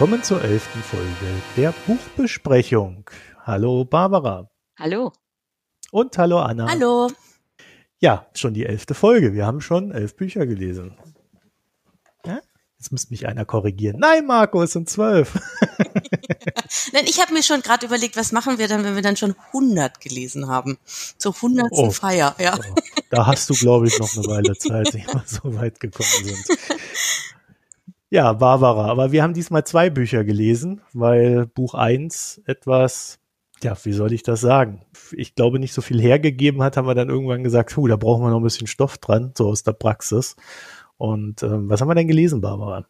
willkommen zur elften Folge der Buchbesprechung. Hallo Barbara. Hallo. Und hallo Anna. Hallo. Ja, schon die elfte Folge. Wir haben schon elf Bücher gelesen. Ja? Jetzt müsste mich einer korrigieren. Nein, Marco, es sind zwölf. Nein, ich habe mir schon gerade überlegt, was machen wir dann, wenn wir dann schon 100 gelesen haben? Zur 100. Oh, Feier, ja. Oh, da hast du, glaube ich, noch eine Weile Zeit, ehe wir so weit gekommen sind. Ja, Barbara, aber wir haben diesmal zwei Bücher gelesen, weil Buch eins etwas ja, wie soll ich das sagen? Ich glaube, nicht so viel hergegeben hat, haben wir dann irgendwann gesagt, hu, da brauchen wir noch ein bisschen Stoff dran, so aus der Praxis. Und ähm, was haben wir denn gelesen, Barbara?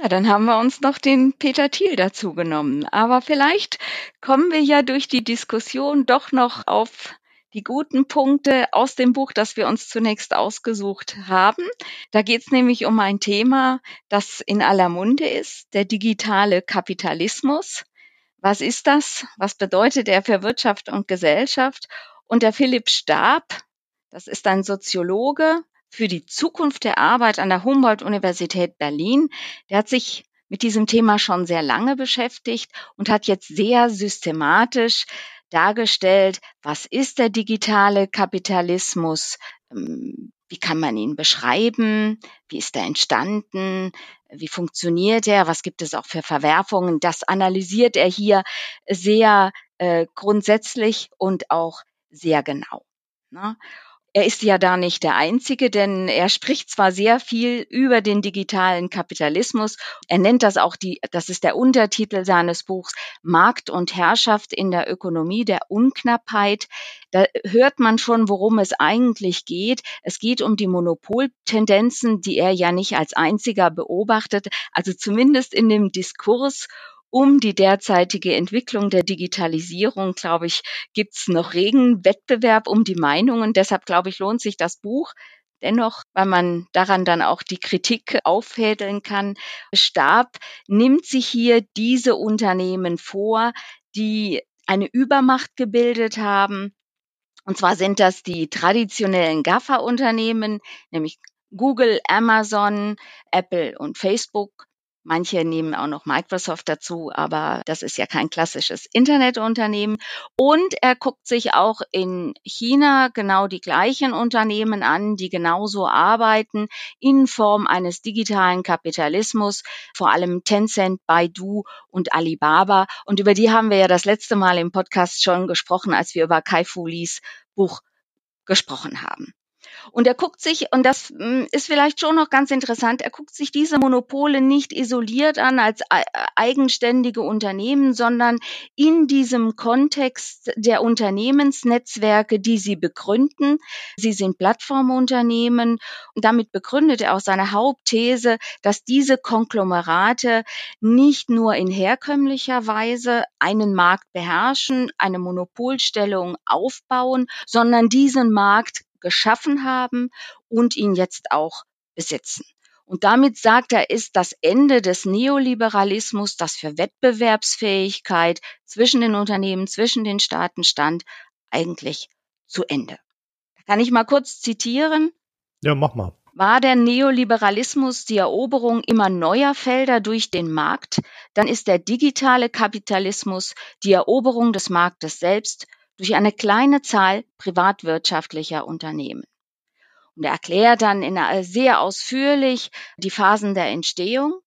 Ja, dann haben wir uns noch den Peter Thiel dazu genommen. Aber vielleicht kommen wir ja durch die Diskussion doch noch auf die guten Punkte aus dem Buch, das wir uns zunächst ausgesucht haben. Da geht es nämlich um ein Thema, das in aller Munde ist, der digitale Kapitalismus. Was ist das? Was bedeutet er für Wirtschaft und Gesellschaft? Und der Philipp Stab, das ist ein Soziologe für die Zukunft der Arbeit an der Humboldt-Universität Berlin, der hat sich mit diesem Thema schon sehr lange beschäftigt und hat jetzt sehr systematisch dargestellt, was ist der digitale Kapitalismus, ähm, wie kann man ihn beschreiben? Wie ist er entstanden? Wie funktioniert er? Was gibt es auch für Verwerfungen? Das analysiert er hier sehr äh, grundsätzlich und auch sehr genau. Ne? Er ist ja da nicht der Einzige, denn er spricht zwar sehr viel über den digitalen Kapitalismus. Er nennt das auch die, das ist der Untertitel seines Buchs, Markt und Herrschaft in der Ökonomie der Unknappheit. Da hört man schon, worum es eigentlich geht. Es geht um die Monopoltendenzen, die er ja nicht als einziger beobachtet, also zumindest in dem Diskurs um die derzeitige Entwicklung der Digitalisierung, glaube ich, gibt es noch regen Wettbewerb um die Meinungen. Deshalb, glaube ich, lohnt sich das Buch. Dennoch, weil man daran dann auch die Kritik auffädeln kann. Stab nimmt sich hier diese Unternehmen vor, die eine Übermacht gebildet haben. Und zwar sind das die traditionellen GAFA-Unternehmen, nämlich Google, Amazon, Apple und Facebook Manche nehmen auch noch Microsoft dazu, aber das ist ja kein klassisches Internetunternehmen. Und er guckt sich auch in China genau die gleichen Unternehmen an, die genauso arbeiten in Form eines digitalen Kapitalismus, vor allem Tencent, Baidu und Alibaba. Und über die haben wir ja das letzte Mal im Podcast schon gesprochen, als wir über Kai Fu Lees Buch gesprochen haben. Und er guckt sich, und das hm, ist vielleicht schon noch ganz interessant, er guckt sich diese Monopole nicht isoliert an als eigenständige Unternehmen, sondern in diesem Kontext der Unternehmensnetzwerke, die sie begründen. Sie sind Plattformunternehmen und damit begründet er auch seine Hauptthese, dass diese Konglomerate nicht nur in herkömmlicher Weise einen Markt beherrschen, eine Monopolstellung aufbauen, sondern diesen Markt geschaffen haben und ihn jetzt auch besitzen. Und damit sagt er, ist das Ende des Neoliberalismus, das für Wettbewerbsfähigkeit zwischen den Unternehmen, zwischen den Staaten stand, eigentlich zu Ende. Kann ich mal kurz zitieren. Ja, mach mal. War der Neoliberalismus die Eroberung immer neuer Felder durch den Markt, dann ist der digitale Kapitalismus die Eroberung des Marktes selbst durch eine kleine Zahl privatwirtschaftlicher Unternehmen. Und er erklärt dann in, sehr ausführlich die Phasen der Entstehung,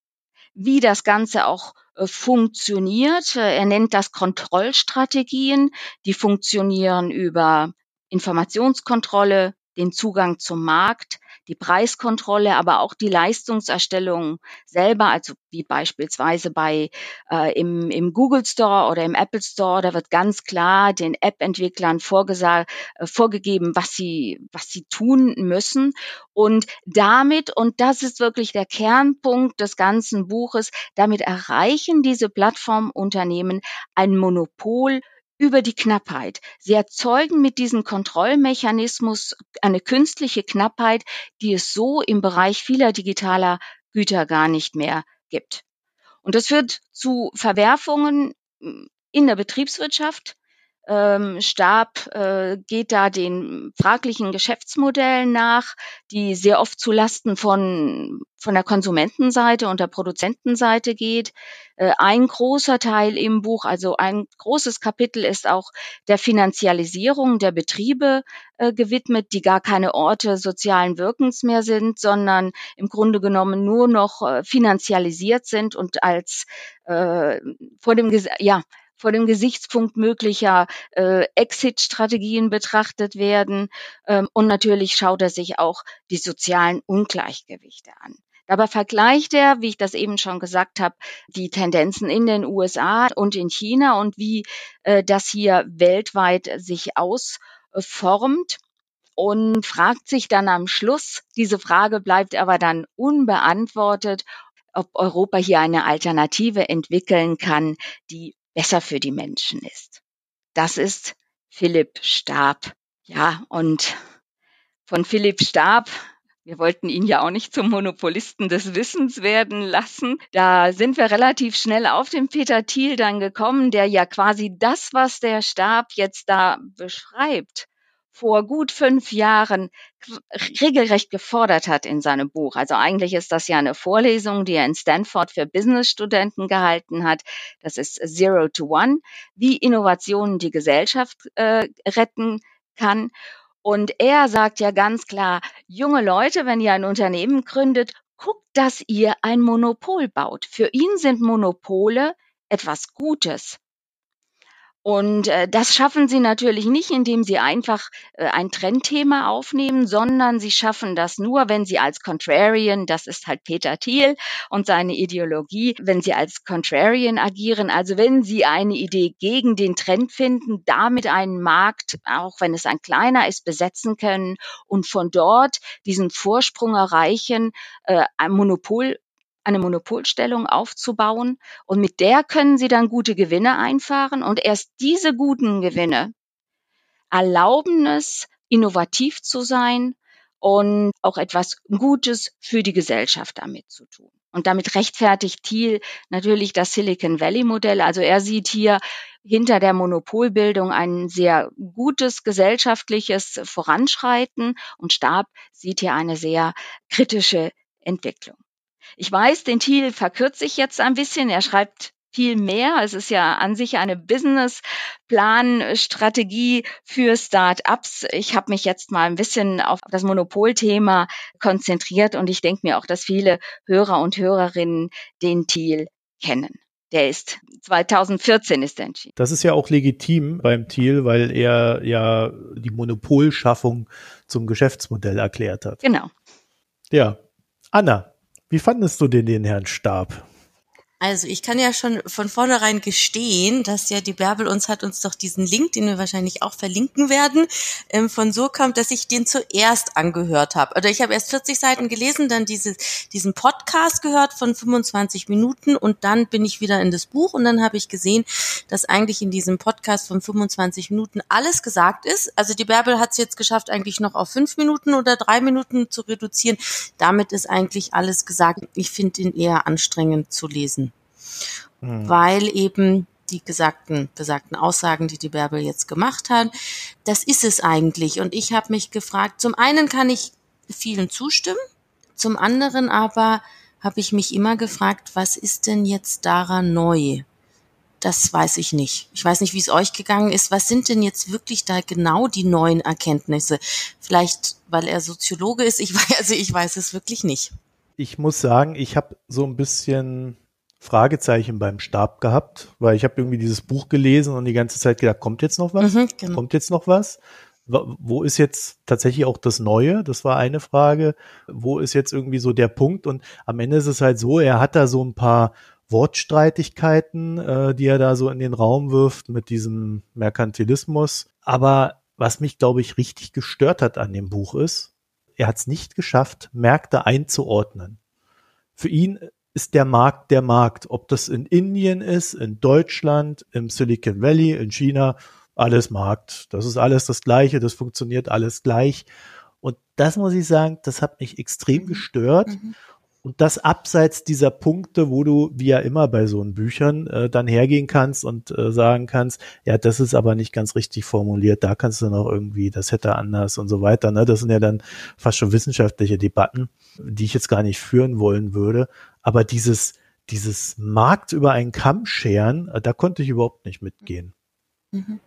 wie das Ganze auch äh, funktioniert. Er nennt das Kontrollstrategien, die funktionieren über Informationskontrolle, den Zugang zum Markt, die Preiskontrolle, aber auch die Leistungserstellung selber, also wie beispielsweise bei äh, im, im Google Store oder im Apple Store, da wird ganz klar den App-Entwicklern äh, vorgegeben, was sie, was sie tun müssen. Und damit, und das ist wirklich der Kernpunkt des ganzen Buches, damit erreichen diese Plattformunternehmen ein Monopol über die Knappheit. Sie erzeugen mit diesem Kontrollmechanismus eine künstliche Knappheit, die es so im Bereich vieler digitaler Güter gar nicht mehr gibt. Und das führt zu Verwerfungen hm, in der Betriebswirtschaft, ähm, Stab äh, geht da den fraglichen Geschäftsmodellen nach, die sehr oft zu Lasten von, von der Konsumentenseite und der Produzentenseite geht. Äh, ein großer Teil im Buch, also ein großes Kapitel ist auch der Finanzialisierung der Betriebe äh, gewidmet, die gar keine Orte sozialen Wirkens mehr sind, sondern im Grunde genommen nur noch äh, finanzialisiert sind und als äh, vor dem ja vor dem Gesichtspunkt möglicher äh, Exit-Strategien betrachtet werden. Ähm, und natürlich schaut er sich auch die sozialen Ungleichgewichte an. Dabei vergleicht er, wie ich das eben schon gesagt habe, die Tendenzen in den USA und in China und wie äh, das hier weltweit sich ausformt und fragt sich dann am Schluss, diese Frage bleibt aber dann unbeantwortet, ob Europa hier eine Alternative entwickeln kann, die besser für die Menschen ist. Das ist Philipp Stab. Ja, und von Philipp Stab wir wollten ihn ja auch nicht zum Monopolisten des Wissens werden lassen. Da sind wir relativ schnell auf den Peter Thiel dann gekommen, der ja quasi das, was der Stab jetzt da beschreibt, vor gut fünf Jahren regelrecht gefordert hat in seinem Buch. Also eigentlich ist das ja eine Vorlesung, die er in Stanford für Businessstudenten gehalten hat. Das ist Zero to One, wie Innovationen die Gesellschaft äh, retten kann. Und er sagt ja ganz klar, junge Leute, wenn ihr ein Unternehmen gründet, guckt, dass ihr ein Monopol baut. Für ihn sind Monopole etwas Gutes. Und äh, das schaffen sie natürlich nicht, indem sie einfach äh, ein Trendthema aufnehmen, sondern sie schaffen das nur, wenn sie als Contrarian, das ist halt Peter Thiel und seine Ideologie, wenn sie als Contrarian agieren, also wenn sie eine Idee gegen den Trend finden, damit einen Markt, auch wenn es ein kleiner ist, besetzen können und von dort diesen Vorsprung erreichen, äh, ein Monopol eine Monopolstellung aufzubauen und mit der können sie dann gute Gewinne einfahren und erst diese guten Gewinne erlauben es, innovativ zu sein und auch etwas Gutes für die Gesellschaft damit zu tun. Und damit rechtfertigt Thiel natürlich das Silicon Valley Modell. Also er sieht hier hinter der Monopolbildung ein sehr gutes gesellschaftliches Voranschreiten und Stab sieht hier eine sehr kritische Entwicklung. Ich weiß, den Thiel verkürze ich jetzt ein bisschen. Er schreibt viel mehr. Es ist ja an sich eine Businessplan-Strategie für Start-ups. Ich habe mich jetzt mal ein bisschen auf das Monopolthema konzentriert und ich denke mir auch, dass viele Hörer und Hörerinnen den Thiel kennen. Der ist 2014 ist er entschieden. Das ist ja auch legitim beim Thiel, weil er ja die Monopolschaffung zum Geschäftsmodell erklärt hat. Genau. Ja. Anna, wie fandest du denn den Herrn Stab? Also ich kann ja schon von vornherein gestehen, dass ja die Bärbel uns hat uns doch diesen Link, den wir wahrscheinlich auch verlinken werden, ähm, von so kam, dass ich den zuerst angehört habe. Oder ich habe erst 40 Seiten gelesen, dann diese, diesen Podcast gehört von 25 Minuten und dann bin ich wieder in das Buch und dann habe ich gesehen, dass eigentlich in diesem Podcast von 25 Minuten alles gesagt ist. Also die Bärbel hat es jetzt geschafft, eigentlich noch auf fünf Minuten oder drei Minuten zu reduzieren. Damit ist eigentlich alles gesagt. Ich finde ihn eher anstrengend zu lesen mhm. weil eben die gesagten, besagten Aussagen, die die Bärbel jetzt gemacht hat, das ist es eigentlich. Und ich habe mich gefragt, zum einen kann ich vielen zustimmen, zum anderen aber habe ich mich immer gefragt, was ist denn jetzt daran neu? Das weiß ich nicht. Ich weiß nicht, wie es euch gegangen ist. Was sind denn jetzt wirklich da genau die neuen Erkenntnisse? Vielleicht, weil er Soziologe ist. Ich weiß, also ich weiß es wirklich nicht. Ich muss sagen, ich habe so ein bisschen Fragezeichen beim Stab gehabt, weil ich habe irgendwie dieses Buch gelesen und die ganze Zeit gedacht, kommt jetzt noch was? Mhm, genau. Kommt jetzt noch was? Wo ist jetzt tatsächlich auch das Neue? Das war eine Frage. Wo ist jetzt irgendwie so der Punkt? Und am Ende ist es halt so, er hat da so ein paar Wortstreitigkeiten, äh, die er da so in den Raum wirft mit diesem Merkantilismus. Aber was mich, glaube ich, richtig gestört hat an dem Buch ist, er hat es nicht geschafft, Märkte einzuordnen. Für ihn ist der Markt der Markt. Ob das in Indien ist, in Deutschland, im Silicon Valley, in China, alles Markt. Das ist alles das Gleiche, das funktioniert alles gleich. Und das muss ich sagen, das hat mich extrem gestört. Mhm. und das abseits dieser Punkte, wo du, wie ja immer bei so Büchern, äh, dann hergehen kannst und äh, sagen kannst, ja, das ist aber nicht ganz richtig formuliert, da kannst du noch irgendwie, das hätte anders und so weiter. Ne? Das sind ja dann fast schon wissenschaftliche Debatten, die ich jetzt gar nicht führen wollen würde. Aber dieses, dieses Markt über einen Kamm scheren, äh, da konnte ich überhaupt nicht mitgehen. Mhm.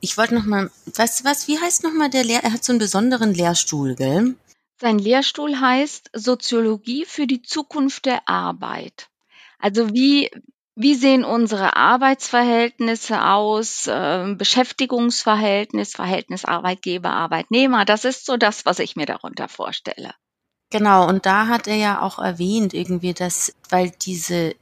Ich wollte noch mal, weißt du was, wie heißt noch mal der Lehr, er hat so einen besonderen Lehrstuhl, gell? Sein Lehrstuhl heißt Soziologie für die Zukunft der Arbeit. Also wie, wie sehen unsere Arbeitsverhältnisse aus, äh, Beschäftigungsverhältnis, Verhältnis Arbeitgeber, Arbeitnehmer. Das ist so das, was ich mir darunter vorstelle. Genau, und da hat er ja auch erwähnt irgendwie, dass, weil diese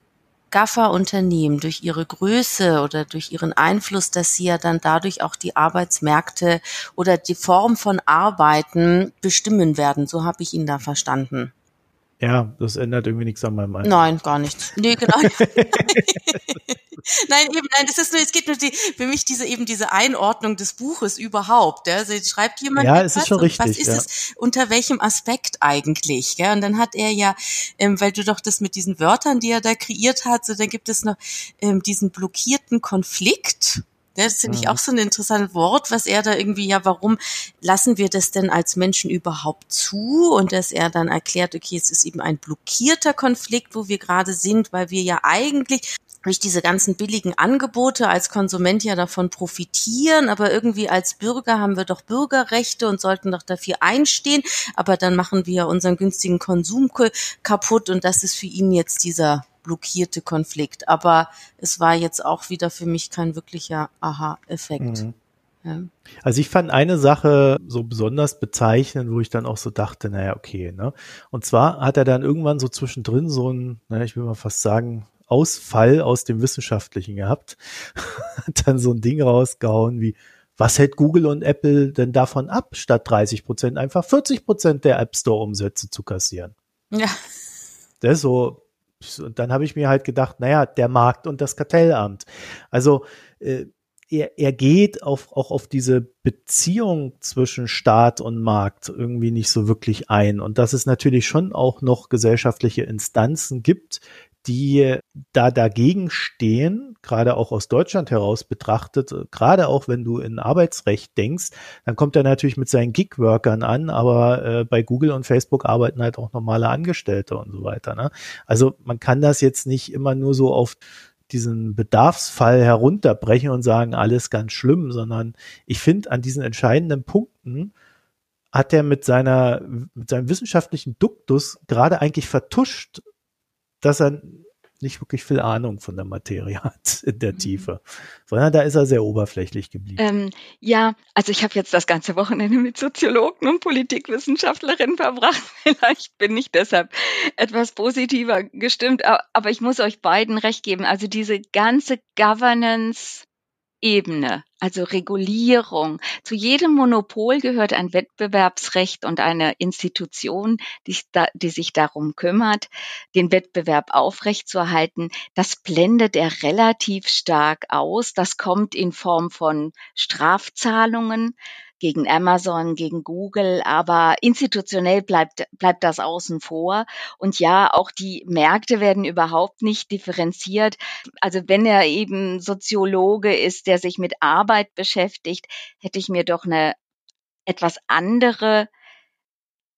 Gaffer-Unternehmen durch ihre Größe oder durch ihren Einfluss, dass sie ja dann dadurch auch die Arbeitsmärkte oder die Form von Arbeiten bestimmen werden. So habe ich ihn da verstanden. Ja, das ändert irgendwie nichts an meinem Eindruck. Nein, gar nichts. Nee, genau. nein, eben, nein, es ist nur, es geht nur die, für mich diese, eben diese Einordnung des Buches überhaupt, ja. Also, schreibt jemand ja, es ist schon richtig, was ist ja. es, unter welchem Aspekt eigentlich, gell? Und dann hat er ja, ähm, weil du doch das mit diesen Wörtern, die er da kreiert hat, so, dann gibt es noch, ähm, diesen blockierten Konflikt, das finde ich auch so ein interessantes Wort, was er da irgendwie, ja, warum lassen wir das denn als Menschen überhaupt zu? Und dass er dann erklärt, okay, es ist eben ein blockierter Konflikt, wo wir gerade sind, weil wir ja eigentlich durch diese ganzen billigen Angebote als Konsument ja davon profitieren, aber irgendwie als Bürger haben wir doch Bürgerrechte und sollten doch dafür einstehen, aber dann machen wir unseren günstigen Konsum kaputt. Und das ist für ihn jetzt dieser blockierte Konflikt. Aber es war jetzt auch wieder für mich kein wirklicher Aha-Effekt. Mhm. Ja. Also ich fand eine Sache so besonders bezeichnend, wo ich dann auch so dachte, naja, okay, ne? Und zwar hat er dann irgendwann so zwischendrin so ein, naja, ich will mal fast sagen, Ausfall aus dem Wissenschaftlichen gehabt. hat dann so ein Ding rausgehauen wie, was hält Google und Apple denn davon ab, statt 30 Prozent einfach 40 Prozent der App Store Umsätze zu kassieren? Ja. Das ist so, dann habe ich mir halt gedacht, naja, der Markt und das Kartellamt. Also äh, er, er geht auf, auch auf diese Beziehung zwischen Staat und Markt irgendwie nicht so wirklich ein. Und dass es natürlich schon auch noch gesellschaftliche Instanzen gibt, die da dagegen stehen, gerade auch aus Deutschland heraus betrachtet, gerade auch wenn du in Arbeitsrecht denkst, dann kommt er natürlich mit seinen Gig-Workern an, aber äh, bei Google und Facebook arbeiten halt auch normale Angestellte und so weiter. Ne? Also man kann das jetzt nicht immer nur so auf diesen Bedarfsfall herunterbrechen und sagen, alles ganz schlimm, sondern ich finde an diesen entscheidenden Punkten hat er mit seiner, mit seinem wissenschaftlichen Duktus gerade eigentlich vertuscht, dass er nicht wirklich viel Ahnung von der Materie hat in der mhm. Tiefe, sondern da ist er sehr oberflächlich geblieben. Ähm, ja, also ich habe jetzt das ganze Wochenende mit Soziologen und Politikwissenschaftlerinnen verbracht. Vielleicht bin ich deshalb etwas positiver gestimmt, aber ich muss euch beiden recht geben. Also diese ganze Governance Ebene, also Regulierung. Zu jedem Monopol gehört ein Wettbewerbsrecht und eine Institution, die, die, sich darum kümmert, den Wettbewerb aufrechtzuerhalten. Das blendet er relativ stark aus. Das kommt in Form von Strafzahlungen gegen Amazon, gegen Google, aber institutionell bleibt, bleibt das außen vor. Und ja, auch die Märkte werden überhaupt nicht differenziert. Also wenn er eben Soziologe ist, der sich mit Arbeit beschäftigt, hätte ich mir doch eine etwas andere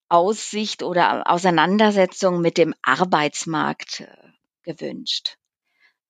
Aussicht oder Auseinandersetzung mit dem Arbeitsmarkt äh, gewünscht.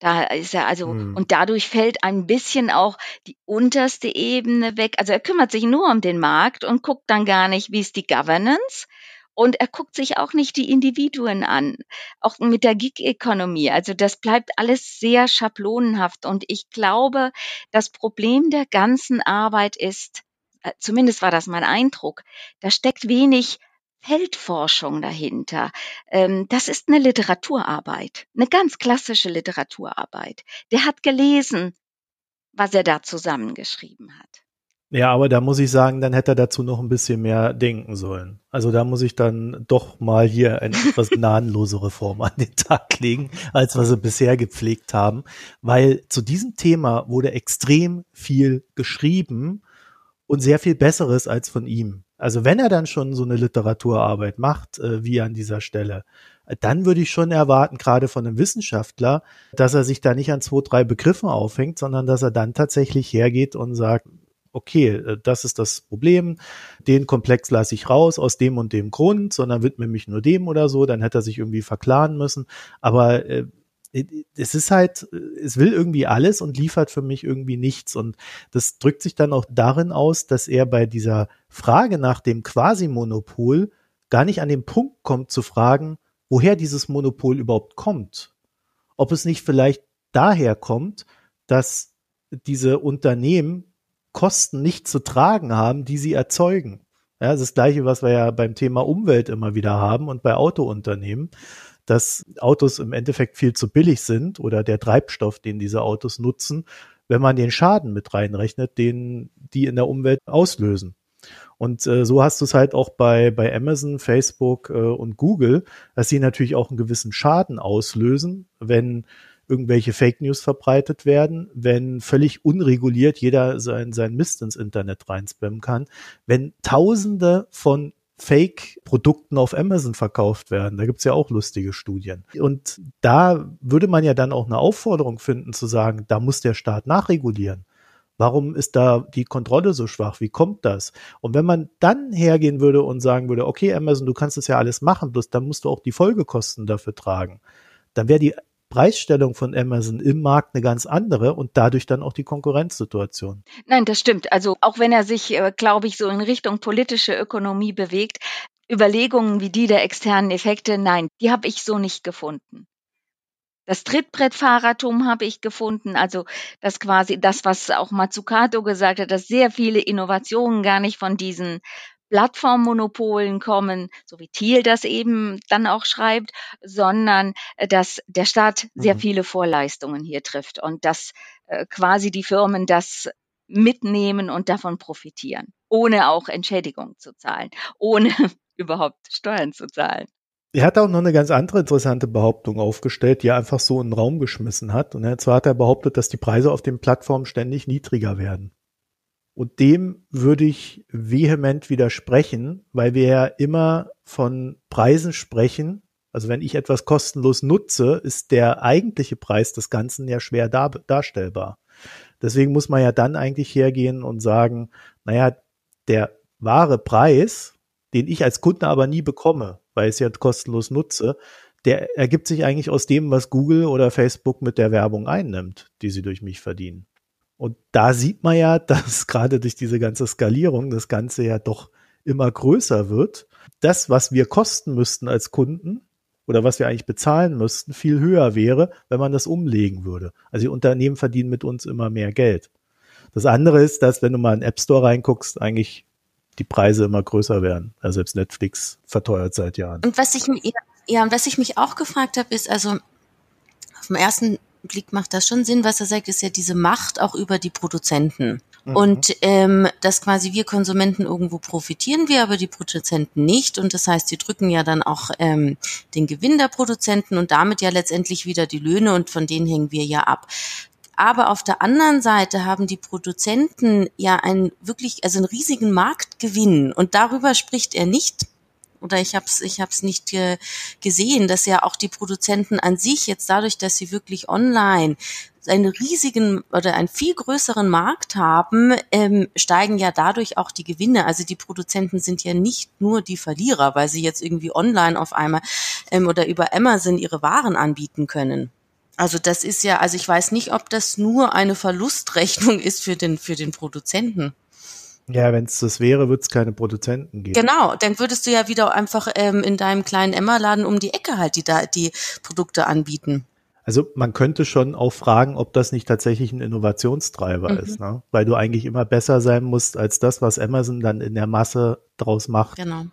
Da ist er also, mhm. und dadurch fällt ein bisschen auch die unterste Ebene weg. Also er kümmert sich nur um den Markt und guckt dann gar nicht, wie ist die Governance. Und er guckt sich auch nicht die Individuen an, auch mit der Gig-Economy. Also das bleibt alles sehr schablonenhaft. Und ich glaube, das Problem der ganzen Arbeit ist, äh, zumindest war das mein Eindruck, da steckt wenig Feldforschung dahinter. Ähm, das ist eine Literaturarbeit, eine ganz klassische Literaturarbeit. Der hat gelesen, was er da zusammengeschrieben hat. Ja, aber da muss ich sagen, dann hätte er dazu noch ein bisschen mehr denken sollen. Also da muss ich dann doch mal hier eine etwas gnadenlose Reform an den Tag legen, als was wir bisher gepflegt haben, weil zu diesem Thema wurde extrem viel geschrieben und sehr viel Besseres als von ihm. Also wenn er dann schon so eine Literaturarbeit macht, äh, wie an dieser Stelle, dann würde ich schon erwarten, gerade von einem Wissenschaftler, dass er sich da nicht an zwei, drei Begriffen aufhängt, sondern dass er dann tatsächlich hergeht und sagt, okay, äh, das ist das Problem, den Komplex lasse ich raus aus dem und dem Grund, sondern widme mich nur dem oder so, dann hätte er sich irgendwie verklaren müssen. Aber äh, es ist halt, es will irgendwie alles und liefert für mich irgendwie nichts. Und das drückt sich dann auch darin aus, dass er bei dieser Frage nach dem Quasi-Monopol gar nicht an den Punkt kommt zu fragen, woher dieses Monopol überhaupt kommt. Ob es nicht vielleicht daher kommt, dass diese Unternehmen Kosten nicht zu tragen haben, die sie erzeugen. Ja, das, ist das gleiche, was wir ja beim Thema Umwelt immer wieder haben und bei Autounternehmen dass Autos im Endeffekt viel zu billig sind oder der Treibstoff, den diese Autos nutzen, wenn man den Schaden mit reinrechnet, den die in der Umwelt auslösen. Und äh, so hast du es halt auch bei, bei Amazon, Facebook äh, und Google, dass sie natürlich auch einen gewissen Schaden auslösen, wenn irgendwelche Fake News verbreitet werden, wenn völlig unreguliert jeder sein, sein Mist ins Internet reinspammen kann, wenn Tausende von Fake-Produkten auf Amazon verkauft werden. Da gibt's ja auch lustige Studien. Und da würde man ja dann auch eine Aufforderung finden zu sagen, da muss der Staat nachregulieren. Warum ist da die Kontrolle so schwach? Wie kommt das? Und wenn man dann hergehen würde und sagen würde, okay, Amazon, du kannst es ja alles machen, bloß dann musst du auch die Folgekosten dafür tragen, dann wäre die Preisstellung von Amazon im Markt eine ganz andere und dadurch dann auch die Konkurrenzsituation. Nein, das stimmt. Also auch wenn er sich, äh, glaube ich, so in Richtung politische Ökonomie bewegt, Überlegungen wie die der externen Effekte, nein, die habe ich so nicht gefunden. Das Trittbrettfahrertum habe ich gefunden, also das quasi das, was auch Mazzucato gesagt hat, dass sehr viele Innovationen gar nicht von diesen Plattformmonopolen kommen, so wie Thiel das eben dann auch schreibt, sondern äh, dass der Staat sehr mhm. viele Vorleistungen hier trifft und dass äh, quasi die Firmen das mitnehmen und davon profitieren, ohne auch Entschädigung zu zahlen, ohne überhaupt Steuern zu zahlen. Er hat auch noch eine ganz andere interessante Behauptung aufgestellt, die er einfach so in den Raum geschmissen hat. Und zwar hat er behauptet, dass die Preise auf den Plattformen ständig niedriger werden. Und dem würde ich vehement widersprechen, weil wir ja immer von Preisen sprechen. Also wenn ich etwas kostenlos nutze, ist der eigentliche Preis des Ganzen ja schwer dar darstellbar. Deswegen muss man ja dann eigentlich hergehen und sagen, naja, der wahre Preis, den ich als Kunde aber nie bekomme, weil ich es ja kostenlos nutze, der ergibt sich eigentlich aus dem, was Google oder Facebook mit der Werbung einnimmt, die sie durch mich verdienen. Und da sieht man ja, dass gerade durch diese ganze Skalierung das Ganze ja doch immer größer wird. Das, was wir kosten müssten als Kunden oder was wir eigentlich bezahlen müssten, viel höher wäre, wenn man das umlegen würde. Also die Unternehmen verdienen mit uns immer mehr Geld. Das andere ist, dass wenn du mal in den App Store reinguckst, eigentlich die Preise immer größer werden. Also selbst Netflix verteuert seit Jahren. Und was ich, ja, was ich mich auch gefragt habe, ist also auf dem ersten Blick macht das schon Sinn. Was er sagt, ist ja diese Macht auch über die Produzenten. Mhm. Und ähm, dass quasi wir Konsumenten irgendwo profitieren wir, aber die Produzenten nicht. Und das heißt, sie drücken ja dann auch ähm, den Gewinn der Produzenten und damit ja letztendlich wieder die Löhne und von denen hängen wir ja ab. Aber auf der anderen Seite haben die Produzenten ja einen wirklich, also einen riesigen Marktgewinn. Und darüber spricht er nicht oder ich habe es ich hab's nicht ge gesehen, dass ja auch die Produzenten an sich jetzt dadurch, dass sie wirklich online einen riesigen oder einen viel größeren Markt haben, ähm, steigen ja dadurch auch die Gewinne. Also die Produzenten sind ja nicht nur die Verlierer, weil sie jetzt irgendwie online auf einmal ähm, oder über Amazon ihre Waren anbieten können. Also das ist ja, also ich weiß nicht, ob das nur eine Verlustrechnung ist für den für den Produzenten. Ja, wenn es das wäre, würde es keine Produzenten geben. Genau, dann würdest du ja wieder einfach ähm, in deinem kleinen Emma-Laden um die Ecke halt die, die Produkte anbieten. Also man könnte schon auch fragen, ob das nicht tatsächlich ein Innovationstreiber mhm. ist, ne? weil du eigentlich immer besser sein musst als das, was Amazon dann in der Masse draus macht. Genau.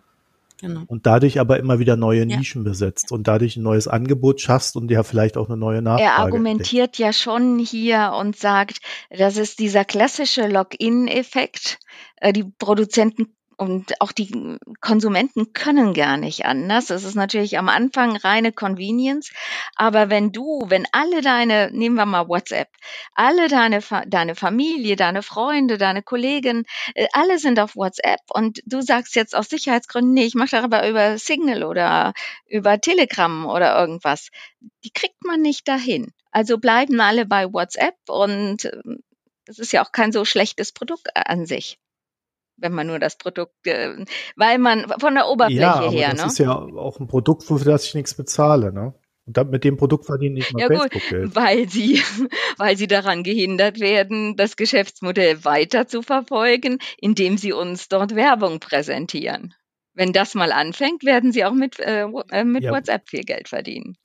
Genau. Und dadurch aber immer wieder neue Nischen ja. besetzt und dadurch ein neues Angebot schaffst und ja vielleicht auch eine neue Nachfrage. Er argumentiert ja schon hier und sagt, das ist dieser klassische Login-Effekt. Äh, die Produzenten und auch die Konsumenten können gar nicht anders. Das ist natürlich am Anfang reine Convenience. Aber wenn du, wenn alle deine, nehmen wir mal WhatsApp, alle deine, deine Familie, deine Freunde, deine Kollegen, äh, alle sind auf WhatsApp und du sagst jetzt aus Sicherheitsgründen, nee, ich mache darüber über Signal oder über Telegram oder irgendwas. Die kriegt man nicht dahin. Also bleiben alle bei WhatsApp und äh, es ist ja auch kein so schlechtes Produkt an sich wenn man nur das Produkt, äh, weil man von der Oberfläche ja, aber her, das ne? ist ja auch ein Produkt, für das ich nichts bezahle, ne? Und dann, mit dem Produkt verdiene ich mal Ja gut, Facebook-Geld. weil sie, weil sie daran gehindert werden, das Geschäftsmodell weiter zu verfolgen, indem sie uns dort Werbung präsentieren. Wenn das mal anfängt, werden sie auch mit, äh, äh mit Ja. WhatsApp viel Geld verdienen.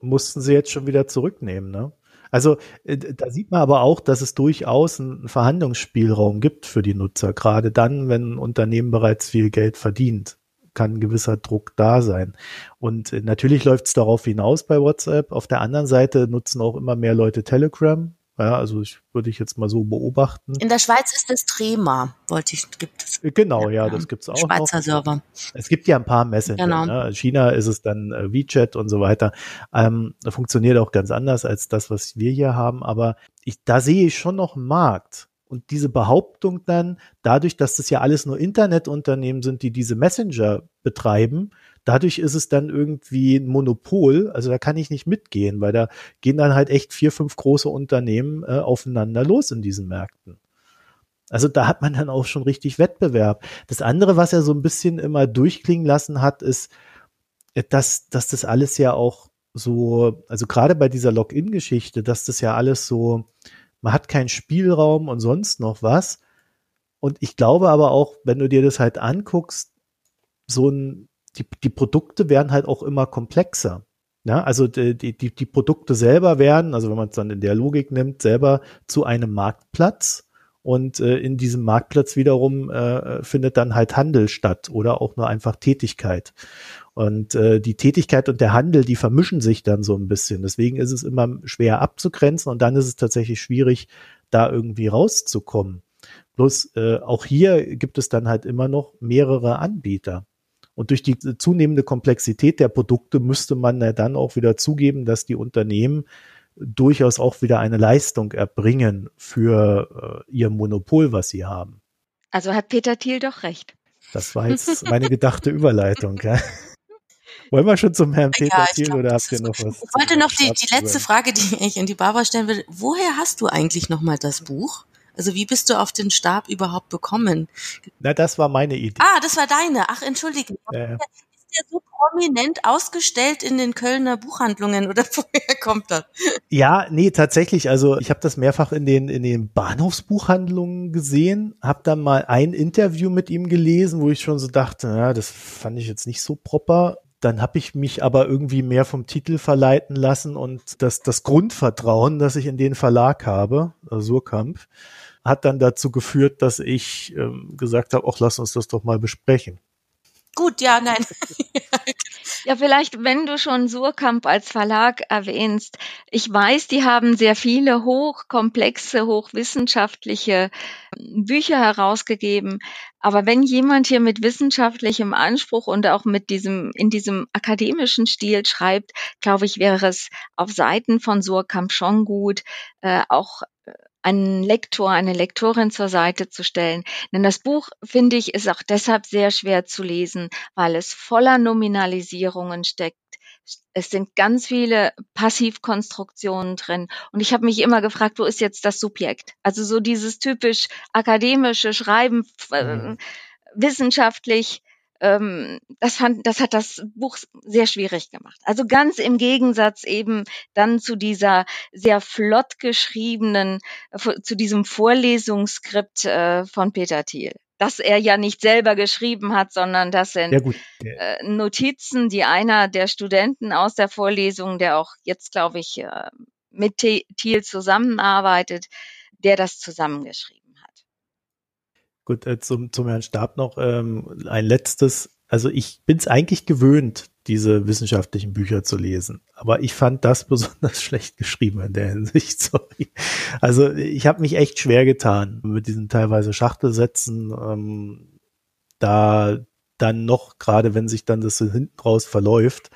Mussten sie jetzt schon wieder zurücknehmen, ne? Also äh, da sieht man aber auch, dass es durchaus einen Verhandlungsspielraum gibt für die Nutzer. Gerade dann, wenn ein Unternehmen bereits viel Geld verdient, kann ein gewisser Druck da sein. Und äh, natürlich läuft es darauf hinaus bei WhatsApp. Auf der anderen Seite nutzen auch immer mehr Leute Telegram. Ja, also ich würde ich jetzt mal so beobachten. In der Schweiz ist es Trema, wollte ich, gibt es. Äh, Genau, ja, das gibt's auch noch. Schweizer Server. Es gibt ja ein paar Messenger. Genau. Ne? In China ist es dann äh, WeChat und so weiter. Ähm, funktioniert auch ganz anders als das, was wir hier haben. Aber ich, da sehe ich schon noch einen Markt. Und diese Behauptung dann, dadurch, dass das ja alles nur Internetunternehmen sind, die diese Messenger betreiben, dadurch ist es dann irgendwie ein Monopol. Also da kann ich nicht mitgehen, weil da gehen dann halt echt vier, fünf große Unternehmen äh, aufeinander los in diesen Märkten. Also da hat man dann auch schon richtig Wettbewerb. Das andere, was er so ein bisschen immer durchklingen lassen hat, ist, äh, dass, dass das alles ja auch so, also gerade bei dieser Login-Geschichte, dass das ja alles so, man hat keinen Spielraum und sonst noch was. Und ich glaube aber auch, wenn du dir das halt anguckst, so ein, die, die Produkte werden halt auch immer komplexer. Ja, also die, die, die Produkte selber werden, also wenn man es dann in der Logik nimmt, selber zu einem Marktplatz und äh, in diesem Marktplatz wiederum äh, findet dann halt Handel statt oder auch nur einfach Tätigkeit. Und äh, die Tätigkeit und der Handel, die vermischen sich dann so ein bisschen. Deswegen ist es immer schwer abzugrenzen und dann ist es tatsächlich schwierig, da irgendwie rauszukommen. Bloß äh, auch hier gibt es dann halt immer noch mehrere Anbieter. Und durch die zunehmende Komplexität der Produkte müsste man ja dann auch wieder zugeben, dass die Unternehmen durchaus auch wieder eine Leistung erbringen für äh, ihr Monopol, was sie haben. Also hat Peter Thiel doch recht. Das war jetzt meine gedachte Überleitung. Ja. Wollen wir schon zum Herrn Peter Ja, Thiel glaub, oder habt ihr noch was? Ich wollte noch die, die letzte Frage, die ich an die Barbara stellen will. Woher hast du eigentlich nochmal das Buch? Also wie bist du auf den Stab überhaupt bekommen? Na, das war meine Idee. Ah, das war deine. Ach, entschuldige. Äh, Ist der so prominent ausgestellt in den Kölner Buchhandlungen oder woher kommt das? Ja, nee, tatsächlich. Also ich habe das mehrfach in den in den Bahnhofsbuchhandlungen gesehen, habe dann mal ein Interview mit ihm gelesen, wo ich schon so dachte, ja, das fand ich jetzt nicht so proper. Dann habe ich mich aber irgendwie mehr vom Titel verleiten lassen und das das Grundvertrauen, das ich in den Verlag habe, also Surkamp, hat dann dazu geführt, dass ich ähm, gesagt habe, ach, lass uns das doch mal besprechen. Gut, ja, nein. Ja, vielleicht, wenn du schon Surkamp als Verlag erwähnst. Ich weiß, die haben sehr viele hochkomplexe, hochwissenschaftliche ähm, Bücher herausgegeben. Aber wenn jemand hier mit wissenschaftlichem Anspruch und auch mit diesem, in diesem akademischen Stil schreibt, glaube ich, wäre es auf Seiten von Surkamp schon gut, äh, auch äh, einen Lektor, eine Lektorin zur Seite zu stellen. Denn das Buch, finde ich, ist auch deshalb sehr schwer zu lesen, weil es voller Nominalisierungen steckt. Es sind ganz viele Passivkonstruktionen drin. Und ich habe mich immer gefragt, wo ist jetzt das Subjekt? Also so dieses typisch akademische Schreiben, äh, Mhm. wissenschaftlich, ähm, das fand, das hat das Buch sehr schwierig gemacht. Also ganz im Gegensatz eben dann zu dieser sehr flott geschriebenen, äh, zu diesem Vorlesungsskript äh, von Peter Thiel. Das er ja nicht selber geschrieben hat, sondern das sind Ja äh, Notizen, die einer der Studenten aus der Vorlesung, der auch jetzt, glaube ich, äh, mit Thi- Thiel zusammenarbeitet, der das zusammengeschrieben hat. Gut, äh, zum, zum Herrn Stab noch ähm, ein letztes. Also ich bin es eigentlich gewöhnt, diese wissenschaftlichen Bücher zu lesen. Aber ich fand das besonders schlecht geschrieben in der Hinsicht. Sorry. Also ich habe mich echt schwer getan mit diesen teilweise Schachtelsätzen. Ähm, da dann noch, gerade wenn sich dann das so hinten raus verläuft,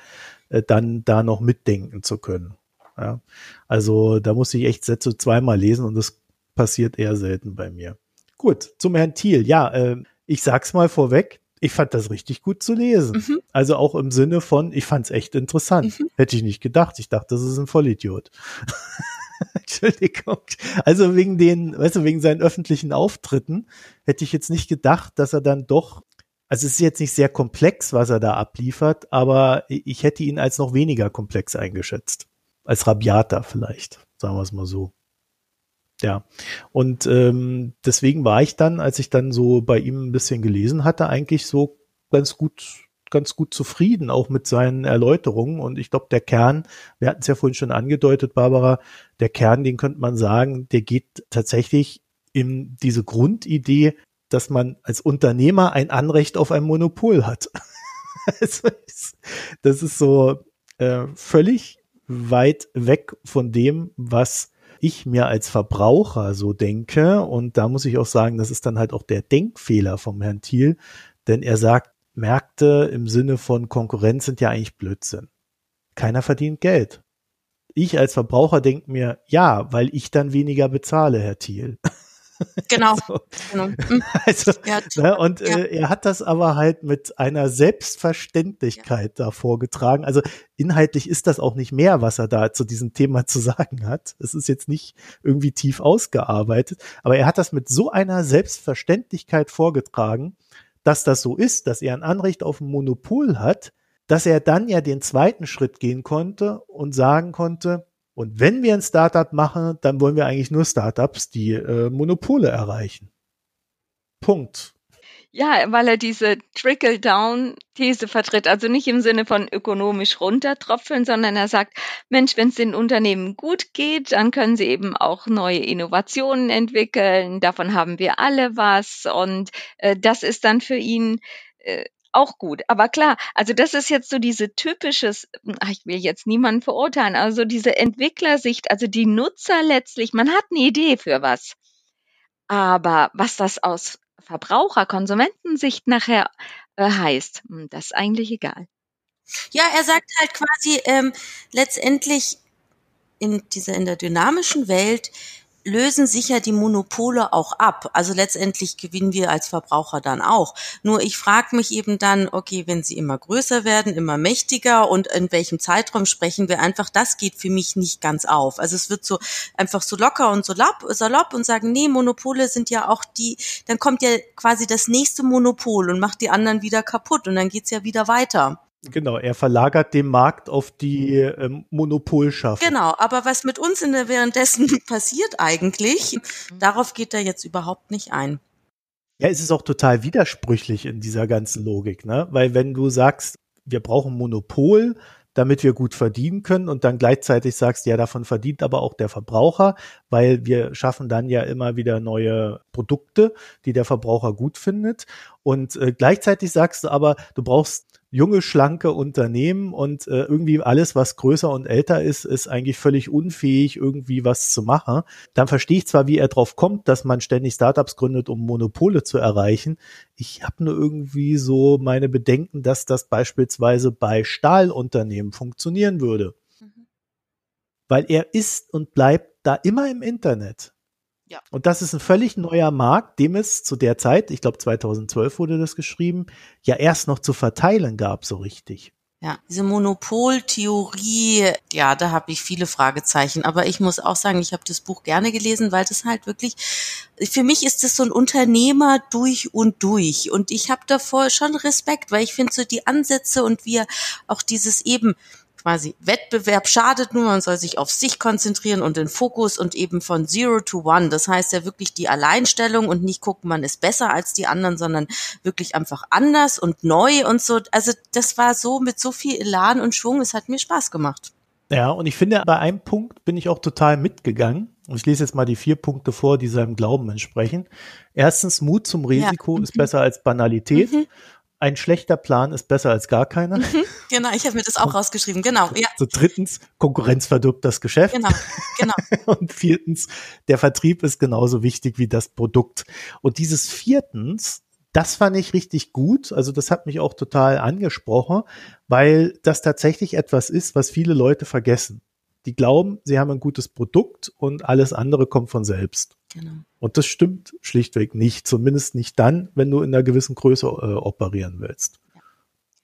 äh, dann da noch mitdenken zu können. Ja. Also da muss ich echt Sätze zweimal lesen und das passiert eher selten bei mir. Gut, zum Herrn Thiel. Ja, äh, ich sag's mal vorweg, ich fand das richtig gut zu lesen. Mhm. Also auch im Sinne von, ich fand's echt interessant. Mhm. Hätte ich nicht gedacht. Ich dachte, das ist ein Vollidiot. Entschuldigung. Also wegen den, weißt du, wegen seinen öffentlichen Auftritten hätte ich jetzt nicht gedacht, dass er dann doch, also es ist jetzt nicht sehr komplex, was er da abliefert, aber ich hätte ihn als noch weniger komplex eingeschätzt. Als rabiater vielleicht, sagen wir es mal so. Ja, und ähm, deswegen war ich dann, als ich dann so bei ihm ein bisschen gelesen hatte, eigentlich so ganz gut, ganz gut zufrieden, auch mit seinen Erläuterungen. Und ich glaube, der Kern, wir hatten es ja vorhin schon angedeutet, Barbara, der Kern, den könnte man sagen, der geht tatsächlich in diese Grundidee, dass man als Unternehmer ein Anrecht auf ein Monopol hat. also, das ist so äh, völlig weit weg von dem, was ich mir als Verbraucher so denke. Und da muss ich auch sagen, das ist dann halt auch der Denkfehler vom Herrn Thiel, denn er sagt, Märkte im Sinne von Konkurrenz sind ja eigentlich Blödsinn. Keiner verdient Geld. Ich als Verbraucher denke mir, ja, weil ich dann weniger bezahle, Herr Thiel. Genau. so. genau. Mhm. Also, ja, ne, und ja. äh, er hat das aber halt mit einer Selbstverständlichkeit ja. da vorgetragen. Also inhaltlich ist das auch nicht mehr, was er da zu diesem Thema zu sagen hat. Es ist jetzt nicht irgendwie tief ausgearbeitet, aber er hat das mit so einer Selbstverständlichkeit vorgetragen, dass das so ist, dass er ein Anrecht auf ein Monopol hat, dass er dann ja den zweiten Schritt gehen konnte und sagen konnte, und wenn wir ein Startup machen, dann wollen wir eigentlich nur Startups, die äh, Monopole erreichen. Punkt. Ja, weil er diese Trickle-Down-These vertritt, also nicht im Sinne von ökonomisch runtertropfeln, sondern er sagt, Mensch, wenn es den Unternehmen gut geht, dann können sie eben auch neue Innovationen entwickeln, davon haben wir alle was und äh, das ist dann für ihn äh, auch gut. Aber klar, also das ist jetzt so diese typisches, ach, ich will jetzt niemanden verurteilen, also diese Entwicklersicht, also die Nutzer letztlich, man hat eine Idee für was. Aber was das aus Verbraucher, Konsumentensicht nachher äh, heißt, hm, das ist eigentlich egal. Ja, er sagt halt quasi ähm, letztendlich in dieser in der dynamischen Welt lösen sich ja die Monopole auch ab. Also letztendlich gewinnen wir als Verbraucher dann auch. Nur ich frage mich eben dann, okay, wenn sie immer größer werden, immer mächtiger und in welchem Zeitraum sprechen wir einfach, das geht für mich nicht ganz auf. Also es wird so einfach so locker und so salopp, salopp und sagen, nee, Monopole sind ja auch die, dann kommt ja quasi das nächste Monopol und macht die anderen wieder kaputt und dann geht's ja wieder weiter. Genau, er verlagert den Markt auf die ähm, Monopolschaffung. Genau, aber was mit uns in der währenddessen passiert eigentlich, darauf geht er jetzt überhaupt nicht ein. Ja, es ist auch total widersprüchlich in dieser ganzen Logik, ne? Weil wenn du sagst, wir brauchen Monopol, damit wir gut verdienen können und dann gleichzeitig sagst, ja, davon verdient aber auch der Verbraucher, weil wir schaffen dann ja immer wieder neue Produkte, die der Verbraucher gut findet. Und äh, gleichzeitig sagst du aber, du brauchst junge, schlanke Unternehmen und äh, irgendwie alles, was größer und älter ist, ist eigentlich völlig unfähig, irgendwie was zu machen. Dann verstehe ich zwar, wie er drauf kommt, dass man ständig Startups gründet, um Monopole zu erreichen. Ich habe nur irgendwie so meine Bedenken, dass das beispielsweise bei Stahlunternehmen funktionieren würde. Mhm. Weil er ist und bleibt da immer im Internet. Ja. Und das ist ein völlig neuer Markt, dem es zu der Zeit, ich glaube 2012 wurde das geschrieben, ja erst noch zu verteilen gab, so richtig. Ja, diese Monopoltheorie, ja, da habe ich viele Fragezeichen. Aber ich muss auch sagen, ich habe das Buch gerne gelesen, weil das halt wirklich, für mich ist es so ein Unternehmer durch und durch. Und ich habe davor schon Respekt, weil ich finde so die Ansätze und wir auch dieses eben, quasi Wettbewerb schadet nur, man soll sich auf sich konzentrieren und den Fokus und eben von Zero to One. Das heißt ja wirklich die Alleinstellung und nicht gucken, man ist besser als die anderen, sondern wirklich einfach anders und neu und so. Also das war so mit so viel Elan und Schwung, es hat mir Spaß gemacht. Ja, und ich finde, bei einem Punkt bin ich auch total mitgegangen. Und ich lese jetzt mal die vier Punkte vor, die seinem Glauben entsprechen. Erstens, Mut zum Risiko ja. ist besser als Banalität. Mhm ein schlechter Plan ist besser als gar keiner. Mhm, genau, ich habe mir das auch rausgeschrieben. Genau. Ja. So drittens, Konkurrenz verdirbt das Geschäft. Genau, genau. Und viertens, der Vertrieb ist genauso wichtig wie das Produkt. Und dieses viertens, das fand ich richtig gut. Also das hat mich auch total angesprochen, weil das tatsächlich etwas ist, was viele Leute vergessen. Die glauben, sie haben ein gutes Produkt und alles andere kommt von selbst. Genau. Und das stimmt schlichtweg nicht, zumindest nicht dann, wenn du in einer gewissen Größe äh, operieren willst.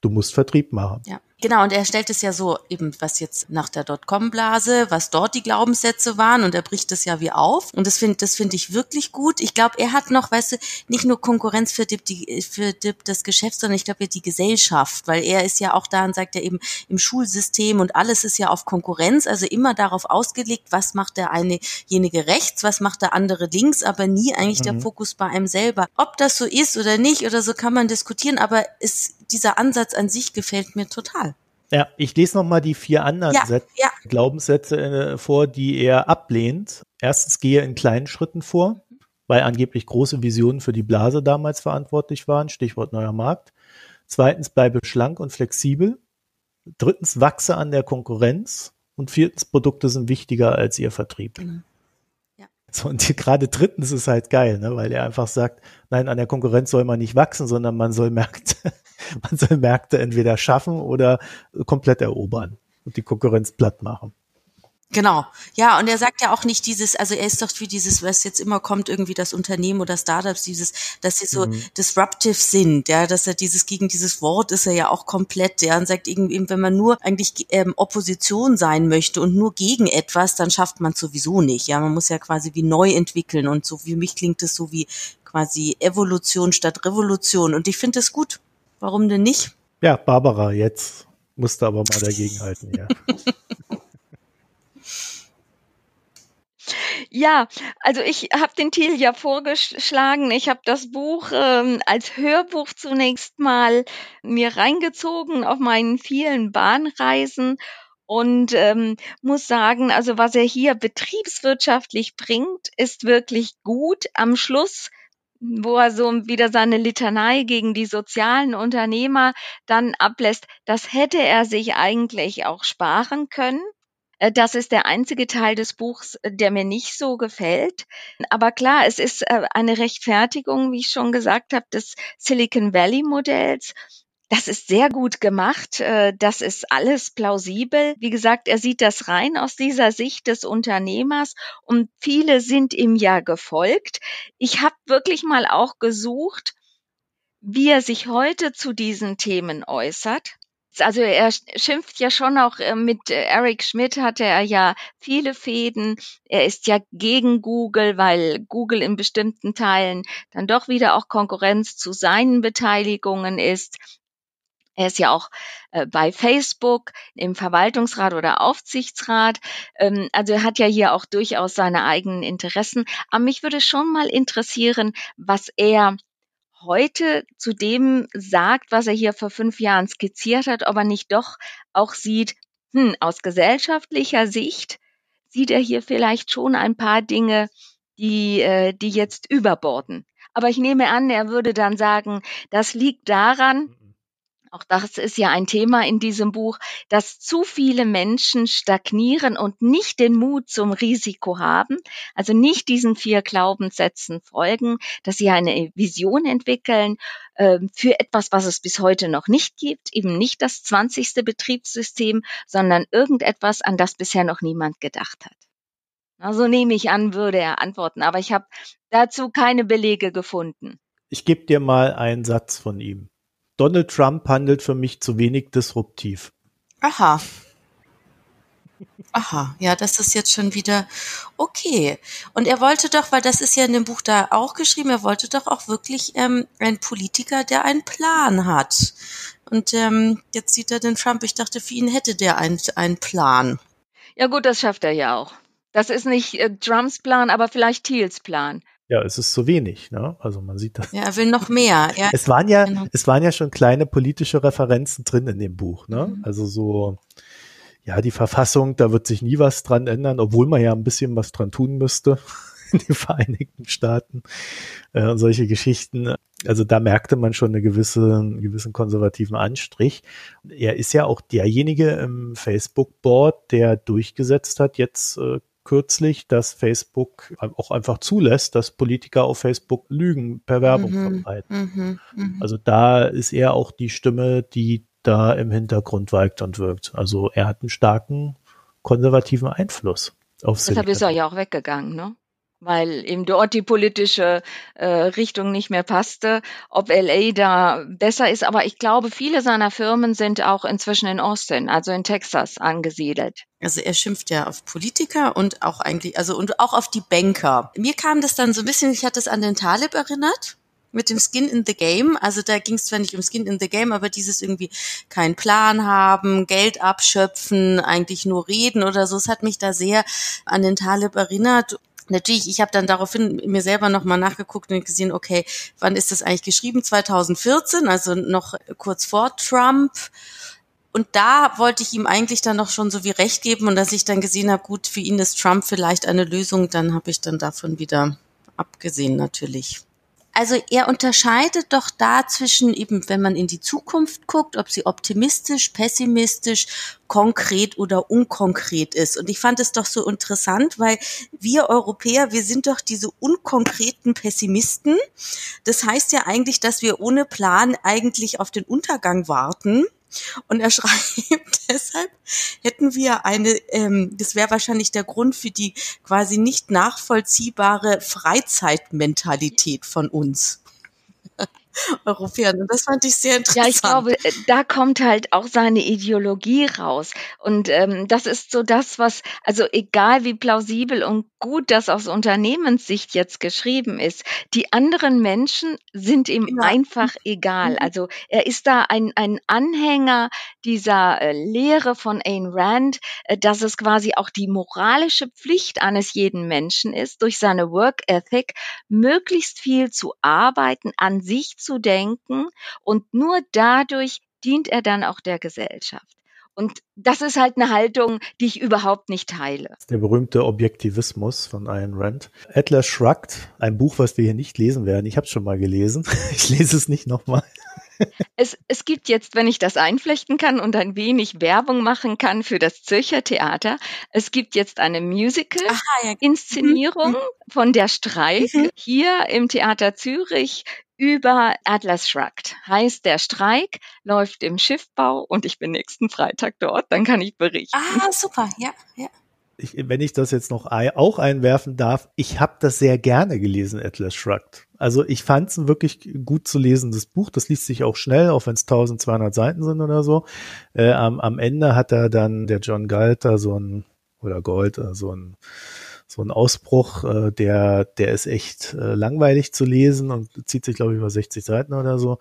Du musst Vertrieb machen. Ja. Genau, und er stellt es ja so, eben was jetzt nach der Dotcom-Blase, was dort die Glaubenssätze waren, und er bricht es ja wie auf. Und das finde das finde ich wirklich gut. Ich glaube, er hat noch, weißt du, nicht nur Konkurrenz für DIP, die, für DIP das Geschäft, sondern ich glaube ja die Gesellschaft, weil er ist ja auch da und sagt ja eben im Schulsystem und alles ist ja auf Konkurrenz, also immer darauf ausgelegt, was macht der einejenige rechts, was macht der andere links, aber nie eigentlich mhm. der Fokus bei einem selber. Ob das so ist oder nicht oder so kann man diskutieren, aber es, dieser Ansatz an sich gefällt mir total. Ja, ich lese noch mal die vier anderen ja, ja. Glaubenssätze äh, vor, die er ablehnt. Erstens gehe in kleinen Schritten vor, weil angeblich große Visionen für die Blase damals verantwortlich waren. Stichwort neuer Markt. Zweitens bleibe schlank und flexibel. Drittens wachse an der Konkurrenz. Und viertens Produkte sind wichtiger als ihr Vertrieb. Genau. So, und gerade drittens ist halt geil, ne, weil er einfach sagt, nein, an der Konkurrenz soll man nicht wachsen, sondern man soll Märkte, man soll Märkte entweder schaffen oder komplett erobern und die Konkurrenz platt machen. Genau. Ja, und er sagt ja auch nicht dieses, also er ist doch wie dieses, was jetzt immer kommt, irgendwie das Unternehmen oder Startups, dieses, dass sie so mhm. disruptive sind, ja, dass er dieses, gegen dieses Wort ist er ja auch komplett, ja, und sagt irgendwie, wenn man nur eigentlich ähm, Opposition sein möchte und nur gegen etwas, dann schafft man sowieso nicht, ja, man muss ja quasi wie neu entwickeln und so, wie mich klingt es so wie quasi Evolution statt Revolution und ich finde das gut. Warum denn nicht? Ja, Barbara, jetzt musste aber mal dagegen halten, ja. Ja, also ich habe den Thiel ja vorgeschlagen. Ich habe das Buch ähm, als Hörbuch zunächst mal mir reingezogen auf meinen vielen Bahnreisen und ähm, muss sagen, also was er hier betriebswirtschaftlich bringt, ist wirklich gut. Am Schluss wo er so wieder seine Litanei gegen die sozialen Unternehmer dann ablässt, das hätte er sich eigentlich auch sparen können. Äh, das ist der einzige Teil des Buchs, äh, der mir nicht so gefällt. Aber klar, es ist äh, eine Rechtfertigung, wie ich schon gesagt habe, des Silicon Valley Modells. Das ist sehr gut gemacht. Das ist alles plausibel. Wie gesagt, er sieht das rein aus dieser Sicht des Unternehmers und viele sind ihm ja gefolgt. Ich habe wirklich mal auch gesucht, wie er sich heute zu diesen Themen äußert. Also er schimpft ja schon auch äh, mit äh, Eric Schmidt hatte er ja viele Fäden. Er ist ja gegen Google, weil Google in bestimmten Teilen dann doch wieder auch Konkurrenz zu seinen Beteiligungen ist. Er ist ja auch äh, bei Facebook im Verwaltungsrat oder Aufsichtsrat. Ähm, also er hat ja hier auch durchaus seine eigenen Interessen. Aber mich würde schon mal interessieren, was er heute zu dem sagt, was er hier vor fünf Jahren skizziert hat, ob er nicht doch auch sieht, hm, aus gesellschaftlicher Sicht sieht er hier vielleicht schon ein paar Dinge, die, äh, die jetzt überborden. Aber ich nehme an, er würde dann sagen, das liegt daran, auch das ist ja ein Thema in diesem Buch, dass zu viele Menschen stagnieren und nicht den Mut zum Risiko haben, also nicht diesen vier Glaubenssätzen folgen, dass sie eine Vision entwickeln äh, für etwas, was es bis heute noch nicht gibt, eben nicht das 20. Betriebssystem, sondern irgendetwas, an das bisher noch niemand gedacht hat. Also nehme ich an, würde er antworten, aber ich habe dazu keine Belege gefunden. Ich gebe dir mal einen Satz von ihm. Donald Trump handelt für mich zu wenig disruptiv. Aha. Aha, ja, das ist jetzt schon wieder okay. Und er wollte doch, weil das ist ja in dem Buch da auch geschrieben, er wollte doch auch wirklich ähm, ein Politiker, der einen Plan hat. Und ähm, jetzt sieht er den Trump. Ich dachte, für ihn hätte der einen, einen Plan. Ja gut, das schafft er ja auch. Das ist nicht äh, Trumps Plan, aber vielleicht Thiels Plan. Ja, es ist zu wenig, ne? Also man sieht das. Ja, er will noch mehr. Ja. Es waren ja, genau. es waren ja schon kleine politische Referenzen drin in dem Buch, ne? Mhm. Also so, ja, die Verfassung, da wird sich nie was dran ändern, obwohl man ja ein bisschen was dran tun müsste in den Vereinigten Staaten. Äh, solche Geschichten. Also da merkte man schon eine gewisse, einen gewissen konservativen Anstrich. Er ist ja auch derjenige im Facebook-Board, der durchgesetzt hat, jetzt äh, kürzlich, dass Facebook auch einfach zulässt, dass Politiker auf Facebook Lügen per Werbung mhm. verbreiten. Mhm. Mhm. Also da ist er auch die Stimme, die da im Hintergrund weigt und wirkt. Also er hat einen starken konservativen Einfluss auf Deshalb ist er ja auch weggegangen, ne? Weil ihm dort die politische äh, Richtung nicht mehr passte, ob LA da besser ist. Aber ich glaube, viele seiner Firmen sind auch inzwischen in Austin, also in Texas, angesiedelt. Also er schimpft ja auf Politiker und auch eigentlich, also und auch auf die Banker. Mir kam das dann so ein bisschen, ich hatte es an den Talib erinnert mit dem Skin in the Game. Also da ging es zwar nicht um Skin in the Game, aber dieses irgendwie keinen Plan haben, Geld abschöpfen, eigentlich nur reden oder so. Es hat mich da sehr an den Talib erinnert. Natürlich, ich habe dann daraufhin mir selber nochmal nachgeguckt und gesehen, okay, wann ist das eigentlich geschrieben? 2014, also noch kurz vor Trump. Und da wollte ich ihm eigentlich dann noch schon so wie recht geben und dass ich dann gesehen habe, gut, für ihn ist Trump vielleicht eine Lösung, dann habe ich dann davon wieder abgesehen natürlich. Also er unterscheidet doch da zwischen eben, wenn man in die Zukunft guckt, ob sie optimistisch, pessimistisch, konkret oder unkonkret ist. Und ich fand es doch so interessant, weil wir Europäer, wir sind doch diese unkonkreten Pessimisten. Das heißt ja eigentlich, dass wir ohne Plan eigentlich auf den Untergang warten. Und er schreibt, deshalb hätten wir eine, ähm, das wäre wahrscheinlich der Grund für die quasi nicht nachvollziehbare Freizeitmentalität von uns. Europäern. Und das fand ich sehr interessant. Ja, ich glaube, da kommt halt auch seine Ideologie raus. Und ähm, das ist so das, was, also egal wie plausibel und gut das aus Unternehmenssicht jetzt geschrieben ist, die anderen Menschen sind ihm ja. einfach egal. Mhm. Also er ist da ein, ein Anhänger dieser äh, Lehre von Ayn Rand, äh, dass es quasi auch die moralische Pflicht eines jeden Menschen ist, durch seine Work Ethic möglichst viel zu arbeiten, an sich zu denken und nur dadurch dient er dann auch der Gesellschaft. Und das ist halt eine Haltung, die ich überhaupt nicht teile. Der berühmte Objektivismus von Ayn Rand. Atlas Shrugged, ein Buch, was wir hier nicht lesen werden. Ich habe es schon mal gelesen. Ich lese es nicht nochmal. Es, es gibt jetzt, wenn ich das einflechten kann und ein wenig Werbung machen kann für das Zürcher Theater, es gibt jetzt eine Musical-Inszenierung ja. Mhm. von der Streik mhm. hier im Theater Zürich über Atlas Shrugged. Heißt, der Streik läuft im Schiffbau und ich bin nächsten Freitag dort, dann kann ich berichten. Ah, super, ja, ja. Ich, wenn ich das jetzt noch auch einwerfen darf, ich habe das sehr gerne gelesen, Atlas Shrugged. Also ich fand es ein wirklich gut zu lesendes Buch. Das liest sich auch schnell, auch wenn es 1200 Seiten sind oder so. Äh, am, am Ende hat er dann der John Galter so ein, oder Gold, äh, so ein so ein Ausbruch, äh, der, der ist echt äh, langweilig zu lesen und zieht sich, glaube ich, über 60 Seiten oder so.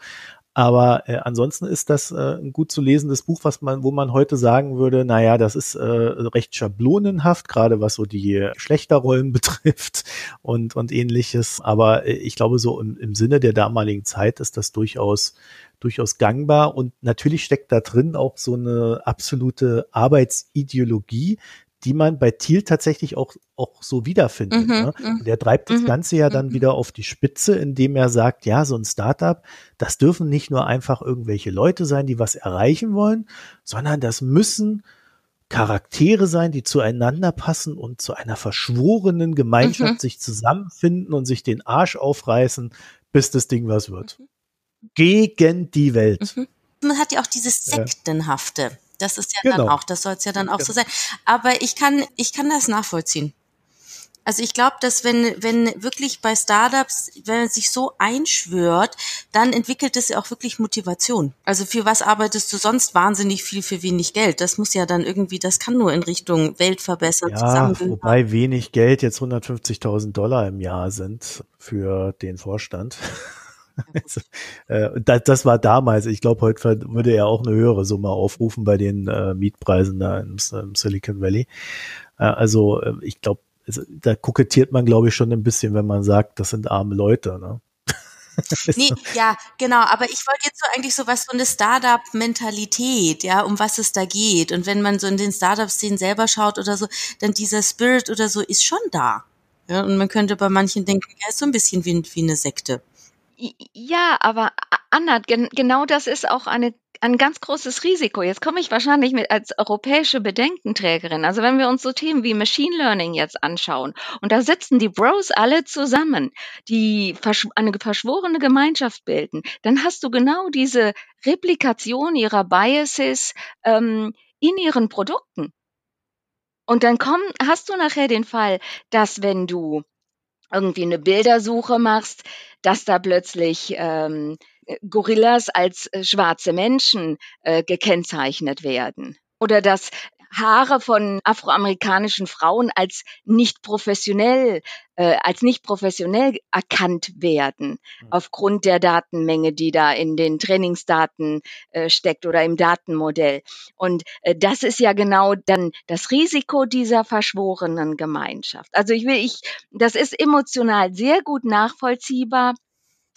Aber äh, ansonsten ist das äh, ein gut zu lesendes Buch, was man, wo man heute sagen würde, naja, das ist äh, recht schablonenhaft, gerade was so die Schlechterrollen betrifft und, und ähnliches. Aber äh, ich glaube, so im, im Sinne der damaligen Zeit ist das durchaus durchaus gangbar und natürlich steckt da drin auch so eine absolute Arbeitsideologie, die man bei Thiel tatsächlich auch, auch so wiederfindet. Mhm, ne? Mhm. Der treibt das mhm, Ganze ja dann mhm. wieder auf die Spitze, indem er sagt, ja, so ein Startup, das dürfen nicht nur einfach irgendwelche Leute sein, die was erreichen wollen, sondern das müssen Charaktere sein, die zueinander passen und zu einer verschworenen Gemeinschaft mhm. sich zusammenfinden und sich den Arsch aufreißen, bis das Ding was wird. Mhm. Gegen die Welt. Man hat ja auch dieses Sektenhafte. Das ist ja genau. dann auch, das soll es ja dann auch genau. so sein. Aber ich kann, ich kann das nachvollziehen. Also ich glaube, dass wenn, wenn wirklich bei Startups, wenn man sich so einschwört, dann entwickelt es ja auch wirklich Motivation. Also für was arbeitest du sonst wahnsinnig viel für wenig Geld? Das muss ja dann irgendwie, das kann nur in Richtung Welt verbessern. Ja, wobei wenig Geld jetzt 150.000 Dollar im Jahr sind für den Vorstand. äh, das, das war damals. Ich glaube, heute würde er auch eine höhere Summe aufrufen bei den äh, Mietpreisen da im, im Silicon Valley. Äh, also äh, ich glaube, also, da kokettiert man, glaube ich, schon ein bisschen, wenn man sagt, das sind arme Leute. Ne? nee, ja, genau, aber ich wollte jetzt so eigentlich so was von der Startup-Mentalität, ja, um was es da geht. Und wenn man so in den Startup-Szenen selber schaut oder so, dann dieser Spirit oder so ist schon da. Ja, und man könnte bei manchen denken, ja, ist so ein bisschen wie, wie eine Sekte. Ja, aber Anna, gen genau das ist auch eine ein ganz großes Risiko. Jetzt komme ich wahrscheinlich mit als europäische Bedenkenträgerin. Also wenn wir uns so Themen wie Machine Learning jetzt anschauen und da sitzen die Bros alle zusammen, die eine verschworene Gemeinschaft bilden, dann hast du genau diese Replikation ihrer Biases ähm, in ihren Produkten. Und dann komm, hast du nachher den Fall, dass wenn du irgendwie eine Bildersuche machst, dass da plötzlich ähm, Gorillas als äh, schwarze Menschen äh, gekennzeichnet werden. Oder dass Haare von afroamerikanischen Frauen als nicht professionell, äh, als nicht professionell erkannt werden, mhm. aufgrund der Datenmenge, die da in den Trainingsdaten äh, steckt oder im Datenmodell. Und äh, das ist ja genau dann das Risiko dieser verschworenen Gemeinschaft. Also ich will, ich, das ist emotional sehr gut nachvollziehbar.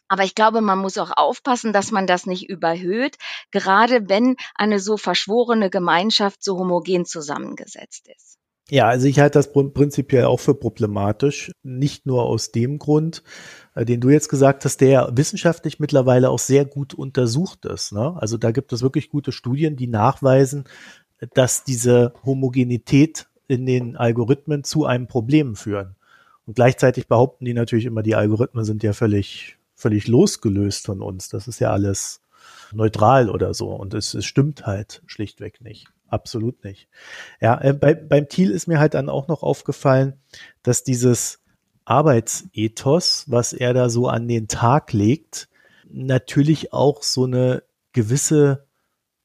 Aber ich glaube, man muss auch aufpassen, dass man das nicht überhöht, gerade wenn eine so verschworene Gemeinschaft so homogen zusammengesetzt ist. Ja, also ich halte das prinzipiell auch für problematisch. Nicht nur aus dem Grund, äh, den du jetzt gesagt hast, der wissenschaftlich mittlerweile auch sehr gut untersucht ist. Ne? Also da gibt es wirklich gute Studien, die nachweisen, dass diese Homogenität in den Algorithmen zu einem Problem führen. Und gleichzeitig behaupten die natürlich immer, die Algorithmen sind ja völlig völlig losgelöst von uns. Das ist ja alles neutral oder so. Und es, es stimmt halt schlichtweg nicht. Absolut nicht. Ja, äh, bei, beim Thiel ist mir halt dann auch noch aufgefallen, dass dieses Arbeitsethos, was er da so an den Tag legt, natürlich auch so eine gewisse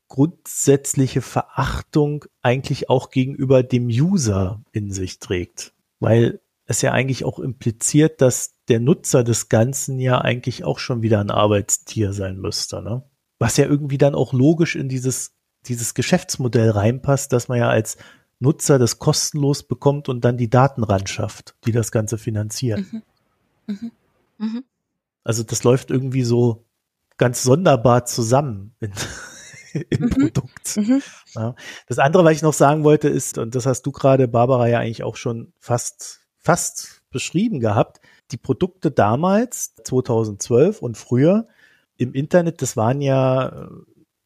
grundsätzliche Verachtung eigentlich auch gegenüber dem User in sich trägt. Weil es ja eigentlich auch impliziert, dass der Nutzer des Ganzen ja eigentlich auch schon wieder ein Arbeitstier sein müsste, ne? Was ja irgendwie dann auch logisch in dieses, dieses Geschäftsmodell reinpasst, dass man ja als Nutzer das kostenlos bekommt und dann die Daten ran schafft, die das Ganze finanzieren. Mhm. Mhm. Mhm. Also das läuft irgendwie so ganz sonderbar zusammen in, im mhm. Produkt. Mhm. Ja. Das andere, was ich noch sagen wollte, ist, und das hast du gerade, Barbara, ja eigentlich auch schon fast, fast beschrieben gehabt, die Produkte damals, 2012 und früher im Internet, das waren ja äh,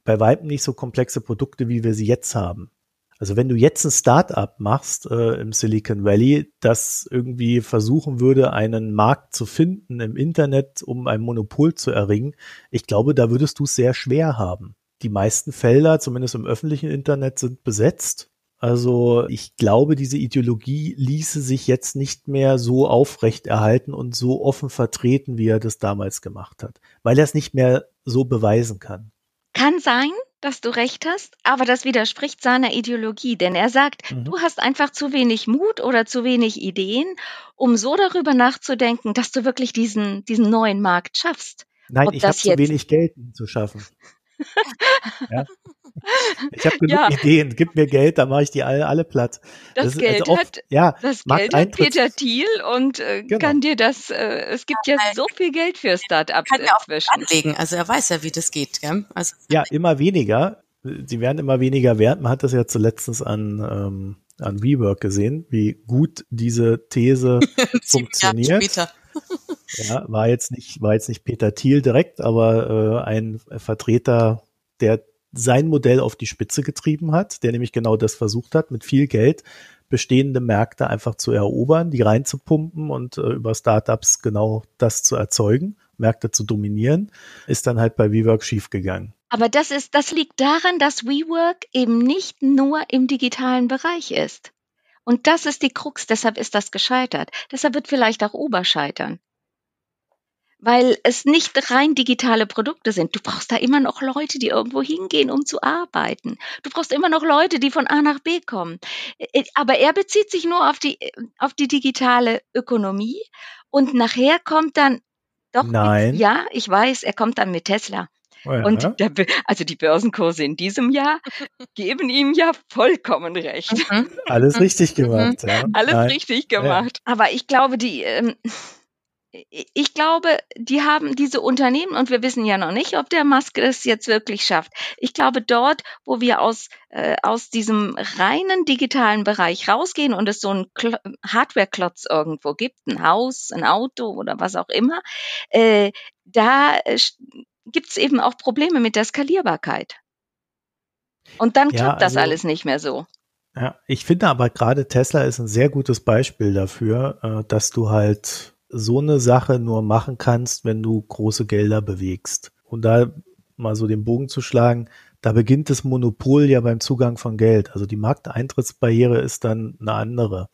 bei weitem nicht so komplexe Produkte, wie wir sie jetzt haben. Also wenn du jetzt ein Startup machst äh, im Silicon Valley, das irgendwie versuchen würde, einen Markt zu finden im Internet, um ein Monopol zu erringen, ich glaube, da würdest du es sehr schwer haben. Die meisten Felder, zumindest im öffentlichen Internet, sind besetzt also ich glaube, diese Ideologie ließe sich jetzt nicht mehr so aufrechterhalten und so offen vertreten, wie er das damals gemacht hat, weil er es nicht mehr so beweisen kann. Kann sein, dass du recht hast, aber das widerspricht seiner Ideologie, denn er sagt, mhm. du hast einfach zu wenig Mut oder zu wenig Ideen, um so darüber nachzudenken, dass du wirklich diesen, diesen neuen Markt schaffst. Nein, Ob ich habe zu wenig Geld, zu schaffen. Ja. Ich habe genug ja. Ideen. Gib mir Geld, dann mache ich die alle, alle platt. Das, das Geld also hat, ja, das Geld hat Peter Thiel und äh, genau. kann dir das. Äh, es gibt ja, ja so viel Geld für Startups kann inzwischen. Auch anlegen. Also er weiß ja, wie das geht. Gell? Also, ja, immer weniger. Sie werden immer weniger wert. Man hat das ja zuletzt an ähm, an WeWork gesehen, wie gut diese These funktioniert. Ja, war jetzt nicht, war jetzt nicht Peter Thiel direkt, aber äh, ein Vertreter der sein Modell auf die Spitze getrieben hat, der nämlich genau das versucht hat, mit viel Geld bestehende Märkte einfach zu erobern, die reinzupumpen und äh, über Startups genau das zu erzeugen, Märkte zu dominieren, ist dann halt bei WeWork schiefgegangen. Aber das ist, das liegt daran, dass WeWork eben nicht nur im digitalen Bereich ist. Und das ist die Krux, deshalb ist das gescheitert. Deshalb wird vielleicht auch Uber scheitern weil es nicht rein digitale Produkte sind. Du brauchst da immer noch Leute, die irgendwo hingehen, um zu arbeiten. Du brauchst immer noch Leute, die von A nach B kommen. Äh, aber er bezieht sich nur auf die, auf die digitale Ökonomie und nachher kommt dann doch, Nein. Mit, ja, ich weiß, er kommt dann mit Tesla. Oh ja. Und der, also die Börsenkurse in diesem Jahr geben ihm ja vollkommen recht. Mhm. Alles richtig gemacht. Ja. Alles Nein. richtig gemacht. Ja. Aber ich glaube, die, ähm, ich glaube, die haben diese Unternehmen und wir wissen ja noch nicht, ob der Musk es jetzt wirklich schafft. Ich glaube, dort, wo wir aus, äh, aus diesem reinen digitalen Bereich rausgehen und es so einen Hardware-Klotz irgendwo gibt, ein Haus, ein Auto oder was auch immer, äh, da äh, gibt es eben auch Probleme mit der Skalierbarkeit. Und dann klappt ja, also, das alles nicht mehr so. Ja, ich finde aber gerade Tesla ist ein sehr gutes Beispiel dafür, äh, dass du halt so eine Sache nur machen kannst, wenn du große Gelder bewegst. Und da mal so den Bogen zu schlagen, da beginnt das Monopol ja beim Zugang von Geld. Also die Markteintrittsbarriere ist dann eine andere.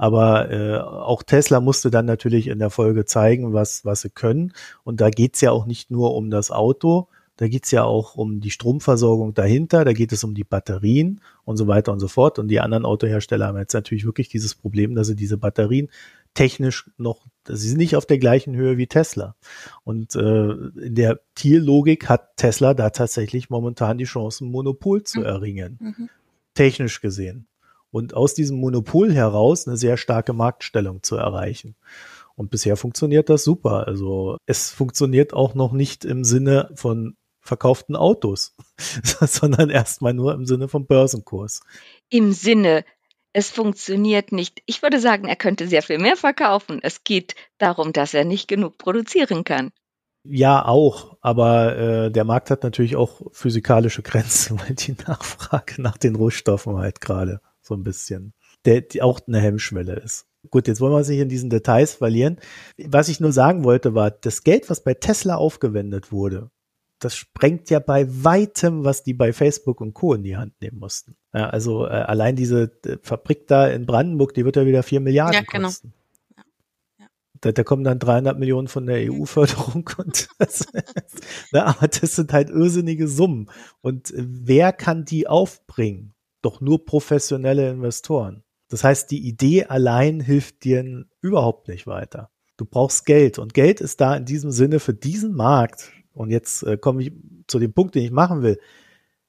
Aber äh, auch Tesla musste dann natürlich in der Folge zeigen, was, was sie können. Und da geht's ja auch nicht nur um das Auto, da geht's ja auch um die Stromversorgung dahinter, da geht es um die Batterien und so weiter und so fort. Und die anderen Autohersteller haben jetzt natürlich wirklich dieses Problem, dass sie diese Batterien technisch noch, sie sind nicht auf der gleichen Höhe wie Tesla. Und äh, in der Tierlogik hat Tesla da tatsächlich momentan die Chance, ein Monopol zu mhm. erringen. Mhm. Technisch gesehen. Und aus diesem Monopol heraus eine sehr starke Marktstellung zu erreichen. Und bisher funktioniert das super. Also es funktioniert auch noch nicht im Sinne von verkauften Autos, sondern erstmal nur im Sinne vom Börsenkurs. Im Sinne es funktioniert nicht. Ich würde sagen, er könnte sehr viel mehr verkaufen. Es geht darum, dass er nicht genug produzieren kann. Ja, auch, aber äh, der Markt hat natürlich auch physikalische Grenzen, weil die Nachfrage nach den Rohstoffen halt gerade so ein bisschen, der die auch eine Hemmschwelle ist. Gut, jetzt wollen wir uns nicht in diesen Details verlieren. Was ich nur sagen wollte, war, das Geld, was bei Tesla aufgewendet wurde, das sprengt ja bei weitem, was die bei Facebook und Co. in die Hand nehmen mussten. Ja, also äh, allein diese äh, Fabrik da in Brandenburg, die wird ja wieder vier Milliarden ja, genau. kosten. Da, da kommen dann 300 Millionen von der EU-Förderung und das, na, aber das sind halt irrsinnige Summen. Und äh, wer kann die aufbringen? Doch nur professionelle Investoren. Das heißt, die Idee allein hilft dir überhaupt nicht weiter. Du brauchst Geld und Geld ist da in diesem Sinne für diesen Markt und jetzt äh, komme ich zu dem Punkt, den ich machen will.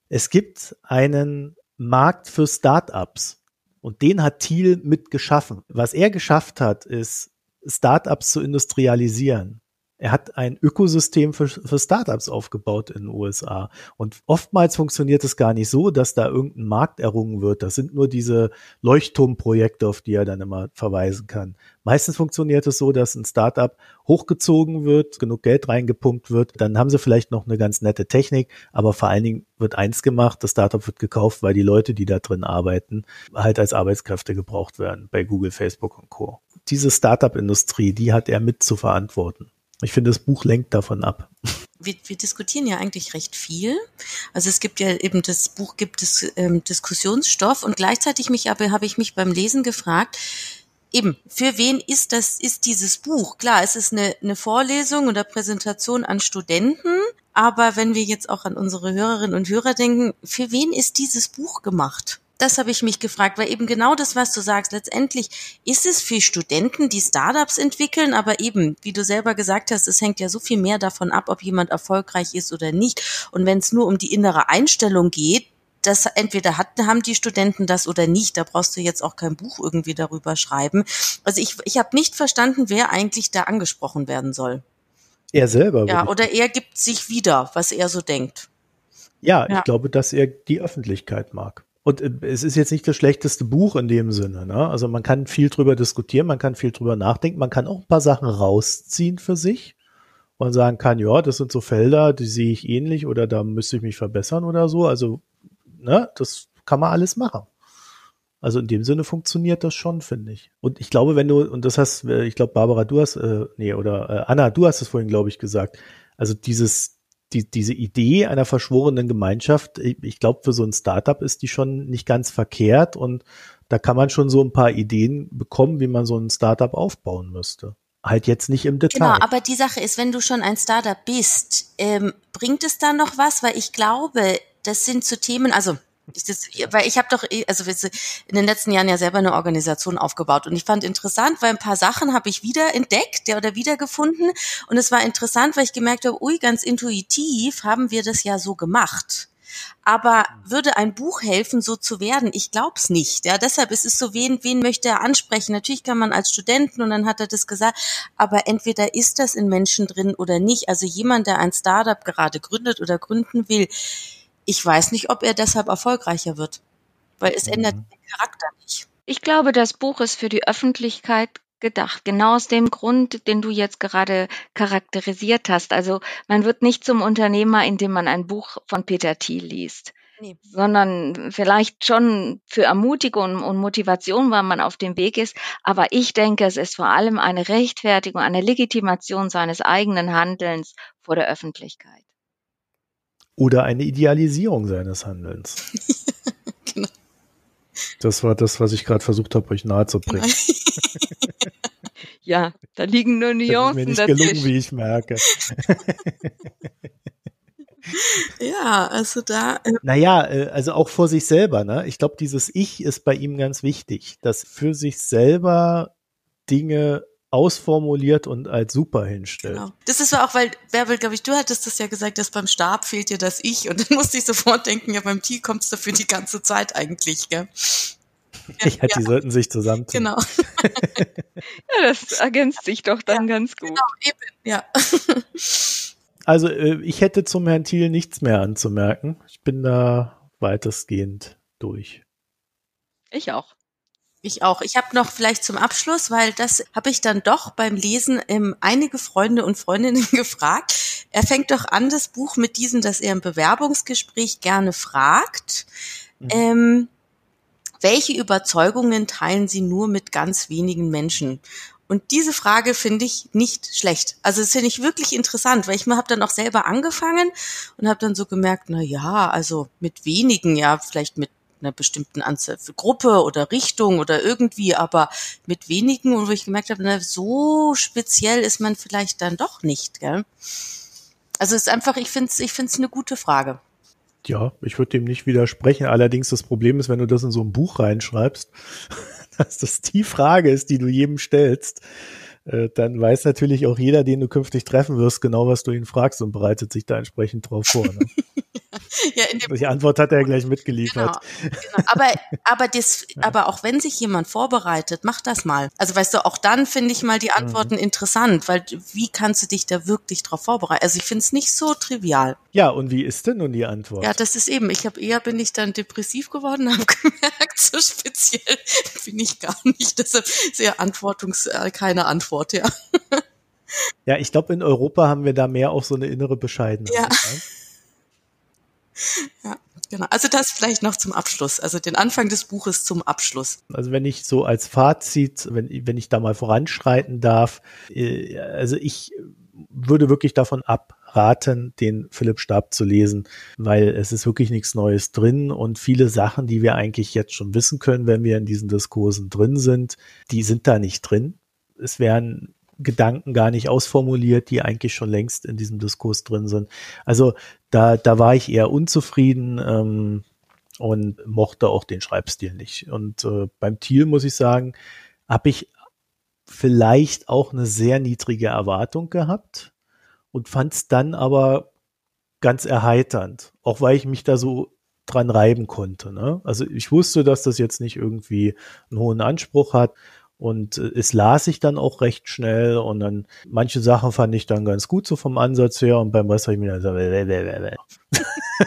Es gibt einen Markt für Startups und den hat Thiel mit geschaffen. Was er geschafft hat, ist Startups zu industrialisieren er hat ein Ökosystem für, für Startups aufgebaut in den USA. Und oftmals funktioniert es gar nicht so, dass da irgendein Markt errungen wird. Das sind nur diese Leuchtturmprojekte, auf die er dann immer verweisen kann. Meistens funktioniert es so, dass ein Startup hochgezogen wird, genug Geld reingepumpt wird. Dann haben sie vielleicht noch eine ganz nette Technik, aber vor allen Dingen wird eins gemacht, das Startup wird gekauft, weil die Leute, die da drin arbeiten, halt als Arbeitskräfte gebraucht werden bei Google, Facebook und Co. Diese Startup-Industrie, die hat er mit zu verantworten. Ich finde, das Buch lenkt davon ab. Wir, wir diskutieren ja eigentlich recht viel. Also es gibt ja eben das Buch gibt es ähm, Diskussionsstoff und gleichzeitig mich aber habe ich mich beim Lesen gefragt, eben, für wen ist das, ist dieses Buch? Klar, es ist eine, eine Vorlesung oder Präsentation an Studenten, aber wenn wir jetzt auch an unsere Hörerinnen und Hörer denken, für wen ist dieses Buch gemacht? Das habe ich mich gefragt, weil eben genau das, was du sagst, letztendlich ist es für Studenten, die Startups entwickeln, aber eben, wie du selber gesagt hast, es hängt ja so viel mehr davon ab, ob jemand erfolgreich ist oder nicht. Und wenn es nur um die innere Einstellung geht, das entweder hat, haben die Studenten das oder nicht. Da brauchst du jetzt auch kein Buch irgendwie darüber schreiben. Also ich, ich habe nicht verstanden, wer eigentlich da angesprochen werden soll. Er selber. Ja, oder er gibt sich wieder, was er so denkt. Ja, ja, ich glaube, dass er die Öffentlichkeit mag. Und äh, es ist jetzt nicht das schlechteste Buch in dem Sinne. Ne? Also man kann viel drüber diskutieren, man kann viel drüber nachdenken, man kann auch ein paar Sachen rausziehen für sich und sagen kann, ja, das sind so Felder, die sehe ich ähnlich oder da müsste ich mich verbessern oder so. Also, ne, das kann man alles machen. Also in dem Sinne funktioniert das schon, finde ich. Und ich glaube, wenn du, und das hast, äh, ich glaube, Barbara, du hast, äh, nee, oder äh, Anna, du hast es vorhin, glaube ich, gesagt, also dieses, die, diese Idee einer verschworenen Gemeinschaft, ich, glaube, für so ein Startup ist die schon nicht ganz verkehrt und da kann man schon so ein paar Ideen bekommen, wie man so ein Startup aufbauen müsste. Halt jetzt nicht im Detail. Genau, aber die Sache ist, wenn du schon ein Startup bist, ähm, bringt es da noch was? Weil ich glaube, das sind so Themen, also das, weil ich habe doch, also in den letzten Jahren ja selber eine Organisation aufgebaut und ich fand interessant, weil ein paar Sachen habe ich wieder entdeckt ja, oder wiedergefunden und es war interessant, weil ich gemerkt habe, ui, ganz intuitiv haben wir das ja so gemacht. Aber würde ein Buch helfen, so zu werden? Ich glaub's nicht. Ja, deshalb ist es so, wen, wen möchte er ansprechen? Natürlich kann man als Studenten und dann hat er das gesagt, aber entweder ist das in Menschen drin oder nicht. Also jemand, der ein Startup gerade gründet oder gründen will, ich weiß nicht, ob er deshalb erfolgreicher wird, weil es mhm. ändert den Charakter nicht. Ich glaube, das Buch ist für die Öffentlichkeit gedacht. Genau aus dem Grund, den du jetzt gerade charakterisiert hast. Also man wird nicht zum Unternehmer, indem man ein Buch von Peter Thiel liest. Nee. sondern vielleicht schon für Ermutigung und Motivation, weil man auf dem Weg ist. Aber ich denke, es ist vor allem eine Rechtfertigung, eine Legitimation seines eigenen Handelns vor der Öffentlichkeit. Oder eine Idealisierung seines Handelns. genau. Das war das, was ich gerade versucht habe, euch nahezubringen. ja, da liegen nur Nuancen das ist mir nicht gelungen, wie ich merke. ja, also da. Äh naja, äh, also auch vor sich selber, ne? Ich glaube, dieses Ich ist bei ihm ganz wichtig, dass für sich selber Dinge ausformuliert und als super hinstellt. Genau. Das ist so auch, weil, Bärbel, glaube ich, du hattest das ja gesagt, dass beim Stab fehlt dir das Ich und dann musste ich sofort denken, ja, beim Tier kommt es dafür die ganze Zeit eigentlich, gell? Ja, ja, die sollten sich zusammentun. Genau. ja, das ergänzt sich doch dann ja, ganz gut. Genau, eben, ja. also, äh, ich hätte zum Herrn Thiel nichts mehr anzumerken. Ich bin da weitestgehend durch. Ich auch. Ich auch. Ich habe noch vielleicht zum Abschluss, weil das habe ich dann doch beim Lesen ähm, einige Freunde und Freundinnen gefragt. Er fängt doch an, das Buch mit diesem, dass er im Bewerbungsgespräch gerne fragt. Mhm. Ähm, welche Überzeugungen teilen Sie nur mit ganz wenigen Menschen? Und diese Frage finde ich nicht schlecht. Also das finde ich wirklich interessant, weil ich habe dann auch selber angefangen und habe dann so gemerkt, na ja, also mit wenigen, ja, vielleicht mit einer bestimmten Anzahl für Gruppe oder Richtung oder irgendwie, aber mit wenigen und wo ich gemerkt habe, na, so speziell ist man vielleicht dann doch nicht, gell? Also es ist einfach, ich finde es ich find's eine gute Frage. Ja, ich würde dem nicht widersprechen. Allerdings das Problem ist, wenn du das in so ein Buch reinschreibst, dass das die Frage ist, die du jedem stellst, äh, dann weiß natürlich auch jeder, den du künftig treffen wirst, genau, was du ihn fragst und bereitet sich da entsprechend drauf vor. Ne? ja, Die Antwort hat er gleich mitgeliefert. Genau, genau. Aber, aber, das, aber auch wenn sich jemand vorbereitet, mach das mal. Also weißt du, auch dann finde ich mal die Antworten mhm. interessant, weil wie kannst du dich da wirklich drauf vorbereiten? Also ich finde es nicht so trivial. Ja, und wie ist denn nun die Antwort? Ja, das ist eben, ich habe eher bin ich dann depressiv geworden, habe gemerkt, so speziell bin ich gar nicht. Deshalb sehr antwortungs, äh, keine Antwort, ja. Ja, ich glaube, in Europa haben wir da mehr auch so eine innere Bescheidenheit. Ja. Ne? Ja, genau. Also das vielleicht noch zum Abschluss, also den Anfang des Buches zum Abschluss. Also wenn ich so als Fazit, wenn, wenn ich da mal voranschreiten darf, äh, also ich würde wirklich davon abraten, den Philipp Stab zu lesen, weil es ist wirklich nichts Neues drin und viele Sachen, die wir eigentlich jetzt schon wissen können, wenn wir in diesen Diskursen drin sind, die sind da nicht drin. Es werden Gedanken gar nicht ausformuliert, die eigentlich schon längst in diesem Diskurs drin sind. Also da, da war ich eher unzufrieden ähm, und mochte auch den Schreibstil nicht. Und äh, beim Thiel muss ich sagen, habe ich vielleicht auch eine sehr niedrige Erwartung gehabt und fand es dann aber ganz erheiternd, auch weil ich mich da so dran reiben konnte. Ne? Also ich wusste, dass das jetzt nicht irgendwie einen hohen Anspruch hat und äh, es las ich dann auch recht schnell und dann manche Sachen fand ich dann ganz gut so vom Ansatz her und beim Rest habe ich mir dann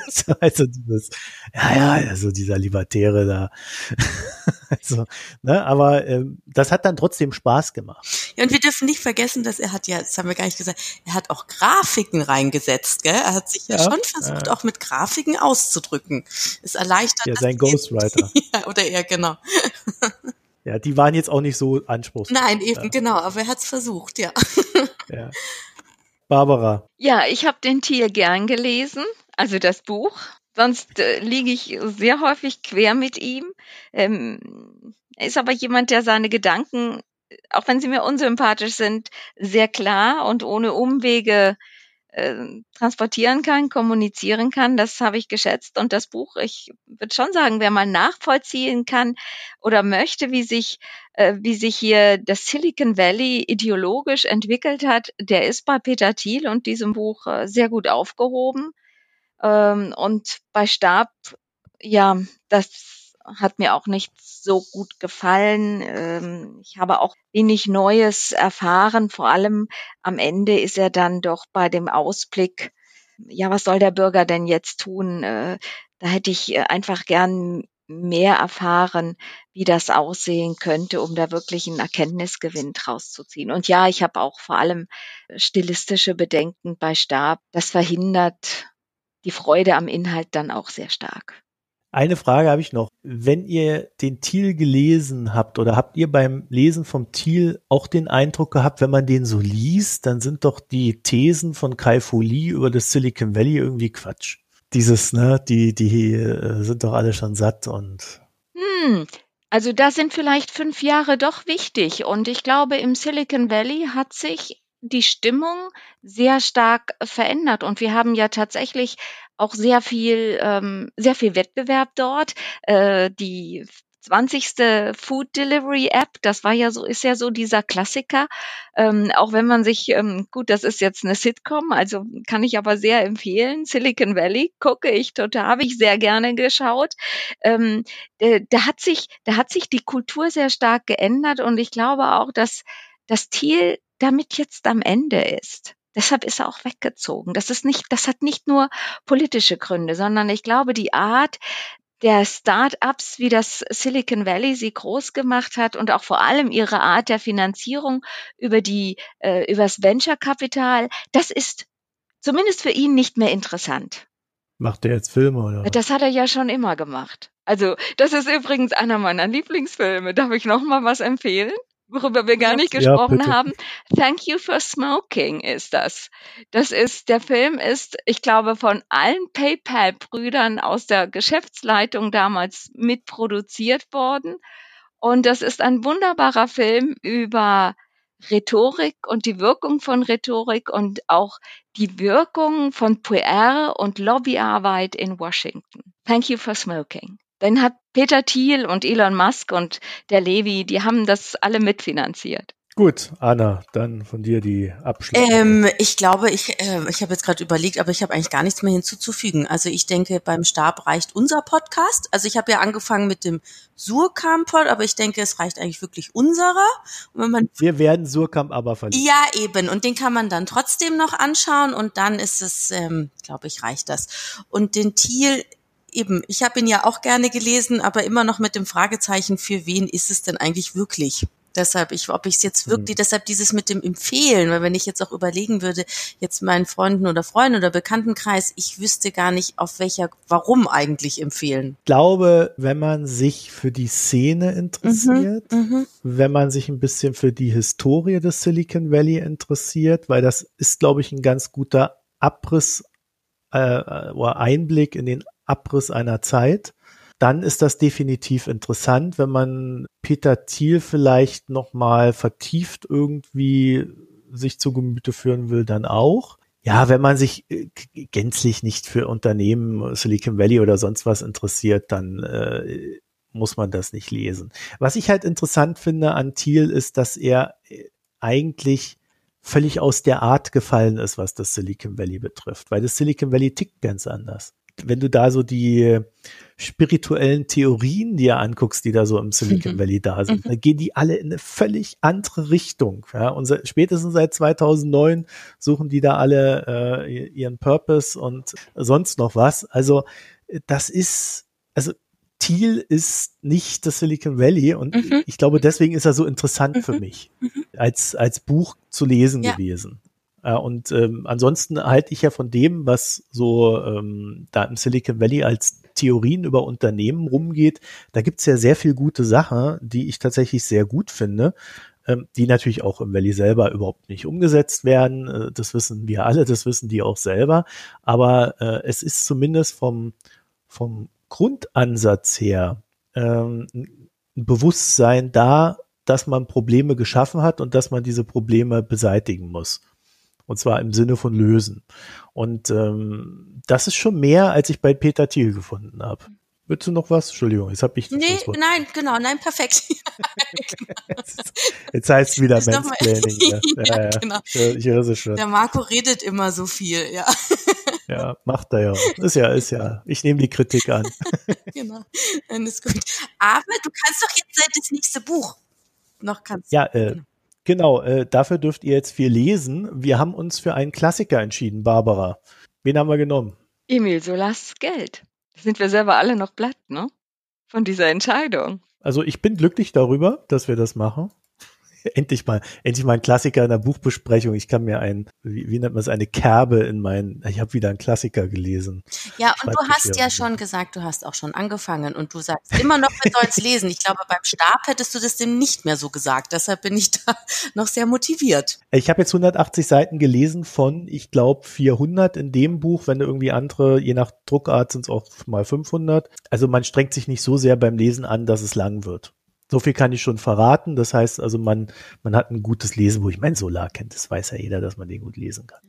so, also dieses, ja, ja, also dieser Libertäre da. also, ne, aber ähm, das hat dann trotzdem Spaß gemacht. Ja, und wir dürfen nicht vergessen, dass er hat ja, das haben wir gar nicht gesagt, er hat auch Grafiken reingesetzt, gell? Er hat sich ja, ja schon versucht, ja. auch mit Grafiken auszudrücken. Es erleichtert. Ja, sein Ghostwriter. ja, oder er, genau. Ja, die waren jetzt auch nicht so anspruchsvoll. Nein, eben ja. genau, aber er hat es versucht, ja. ja. Barbara. Ja, ich habe den Tier gern gelesen, also das Buch. Sonst äh, liege ich sehr häufig quer mit ihm. Ähm, er ist aber jemand, der seine Gedanken, auch wenn sie mir unsympathisch sind, sehr klar und ohne Umwege äh, transportieren kann, kommunizieren kann. Das habe ich geschätzt. Und das Buch, ich würde schon sagen, wer mal nachvollziehen kann oder möchte, wie sich, äh, wie sich hier das Silicon Valley ideologisch entwickelt hat, der ist bei Peter Thiel und diesem Buch äh, sehr gut aufgehoben. Ähm, und bei Stab, ja, das hat mir auch nicht so gut gefallen. Ähm, ich habe auch wenig Neues erfahren. Vor allem am Ende ist er dann doch bei dem Ausblick, ja, was soll der Bürger denn jetzt tun? Äh, da hätte ich äh, einfach gern mehr erfahren, wie das aussehen könnte, um da wirklich einen Erkenntnisgewinn draus zu ziehen. Und ja, ich habe auch vor allem stilistische Bedenken bei Stab. Das verhindert die Freude am Inhalt dann auch sehr stark. Eine Frage habe ich noch. Wenn ihr den Thiel gelesen habt oder habt ihr beim Lesen vom Thiel auch den Eindruck gehabt, wenn man den so liest, dann sind doch die Thesen von Kai Fu Lee über das Silicon Valley irgendwie Quatsch. Dieses, ne, die, die äh, sind doch alle schon satt und. Hm. Also da sind vielleicht fünf Jahre doch wichtig. Und ich glaube, im Silicon Valley hat sich die Stimmung sehr stark verändert. Und wir haben ja tatsächlich auch sehr viel, ähm, sehr viel Wettbewerb dort. Äh, die 20. Food Delivery App, das war ja so, ist ja so dieser Klassiker. Ähm, auch wenn man sich, ähm, gut, das ist jetzt eine Sitcom, also kann ich aber sehr empfehlen. Silicon Valley gucke ich total, habe ich sehr gerne geschaut. Ähm, da, da hat sich, da hat sich die Kultur sehr stark geändert und ich glaube auch, dass das Thiel damit jetzt am Ende ist. Deshalb ist er auch weggezogen. Das ist nicht, das hat nicht nur politische Gründe, sondern ich glaube, die Art der Start-ups, wie das Silicon Valley sie groß gemacht hat und auch vor allem ihre Art der Finanzierung über die, äh, übers Venture-Kapital, das ist zumindest für ihn nicht mehr interessant. Macht er jetzt Filme oder? Das hat er ja schon immer gemacht. Also, das ist übrigens einer meiner Lieblingsfilme. Darf ich noch mal was empfehlen? Worüber wir gar nicht gesprochen ja, haben. Thank You for Smoking ist das. Das ist, der Film ist, ich glaube, von allen PayPal-Brüdern aus der Geschäftsleitung damals mitproduziert worden. Und das ist ein wunderbarer Film über Rhetorik und die Wirkung von Rhetorik und auch die Wirkung von PR und Lobbyarbeit in Washington. Thank you for smoking. Den hat Peter Thiel und Elon Musk und der Levi, die haben das alle mitfinanziert. Gut, Anna, dann von dir die Abschluss. Ähm, ich glaube, ich, äh, ich habe jetzt gerade überlegt, aber ich habe eigentlich gar nichts mehr hinzuzufügen. Also ich denke, beim Stab reicht unser Podcast. Also ich habe ja angefangen mit dem Surkamp-Pod, aber ich denke, es reicht eigentlich wirklich unserer. Man, Wir werden Surkamp aber verlieren. Ja, eben. Und den kann man dann trotzdem noch anschauen und dann ist es, ähm, glaube ich, reicht das. Und den Thiel eben, ich habe ihn ja auch gerne gelesen, aber immer noch mit dem Fragezeichen, für wen ist es denn eigentlich wirklich? Deshalb, ich, ob ich es jetzt wirklich, mhm. deshalb dieses mit dem Empfehlen, weil wenn ich jetzt auch überlegen würde, jetzt meinen Freunden oder Freunden oder Bekanntenkreis, ich wüsste gar nicht, auf welcher, warum eigentlich empfehlen. Ich glaube, wenn man sich für die Szene interessiert, mhm, mhm, wenn man sich ein bisschen für die Historie des Silicon Valley interessiert, weil das ist, glaube ich, ein ganz guter Abriss äh, äh oder Einblick in den Abriss einer Zeit, dann ist das definitiv interessant, wenn man Peter Thiel vielleicht nochmal vertieft irgendwie sich zu Gemüte führen will, dann auch. Ja, wenn man sich äh, gänzlich nicht für Unternehmen Silicon Valley oder sonst was interessiert, dann äh, muss man das nicht lesen. Was ich halt interessant finde an Thiel ist, dass er äh, eigentlich völlig aus der Art gefallen ist, was das Silicon Valley betrifft, weil das Silicon Valley tickt ganz anders wenn du da so die spirituellen Theorien dir anguckst, die da so im Silicon mhm. Valley da sind, mhm. dann gehen die alle in eine völlig andere Richtung. Ja, und spätestens seit 2009 suchen die da alle äh, ihren Purpose und sonst noch was. Also das ist, also Thiel ist nicht das Silicon Valley und mhm. ich glaube, deswegen ist er so interessant mhm. für mich, mhm. als, als Buch zu lesen ja. gewesen. Äh, und ähm, ansonsten halte ich ja von dem, was so ähm, da im Silicon Valley als Theorien über Unternehmen rumgeht, da gibt's ja sehr viel gute Sachen, die ich tatsächlich sehr gut finde, ähm, die natürlich auch im Valley selber überhaupt nicht umgesetzt werden. Äh, das wissen wir alle, das wissen die auch selber. Aber äh, es ist zumindest vom, vom Grundansatz her ähm, ein Bewusstsein da, dass man Probleme geschaffen hat und dass man diese Probleme beseitigen muss. Und zwar im Sinne von lösen. Und ähm, das ist schon mehr, als ich bei Peter Thiel gefunden habe. Willst du noch was? Entschuldigung, jetzt habe ich das Nee, nein, genau, nein, perfekt. jetzt heißt es wieder Mansplaining. ja, ja, ja, genau. Ich, ich höre es schon. Der Marco redet immer so viel, ja. Ja, macht er ja. Ist ja, ist ja. Ich nehme die Kritik an. genau. Dann ist gut. Aber du kannst doch jetzt das nächste Buch noch kannst. Ja, äh, genau. Äh, dafür dürft ihr jetzt viel lesen. Wir haben uns für einen Klassiker entschieden, Barbara. Wen haben wir genommen? Emil Solas Geld. Sind wir selber alle noch blatt, ne? Von dieser Entscheidung. Also ich bin glücklich darüber, dass wir das machen. endlich mal, endlich mal ein Klassiker in der Buchbesprechung. Ich kann mir ein, wie, wie nennt man es, eine Kerbe in meinen, ich habe wieder einen Klassiker gelesen. Ja, und du hast ja schon gesagt, du hast auch schon angefangen und du sagst immer noch, wir sollen es lesen. Ich glaube, beim Stab hättest du das dem nicht mehr so gesagt. Deshalb bin ich da noch sehr motiviert. Ich habe jetzt 180 Seiten gelesen von, ich glaube, 400 in dem Buch. Wenn du irgendwie andere, je nach Druckart sind es auch mal 500. Also man strengt sich nicht so sehr beim Lesen an, dass es lang wird. So viel kann ich schon verraten. Das heißt also, man, man hat ein gutes Lesebuch. Ich meine, Solar kennt, das weiß ja jeder, dass man den gut lesen kann.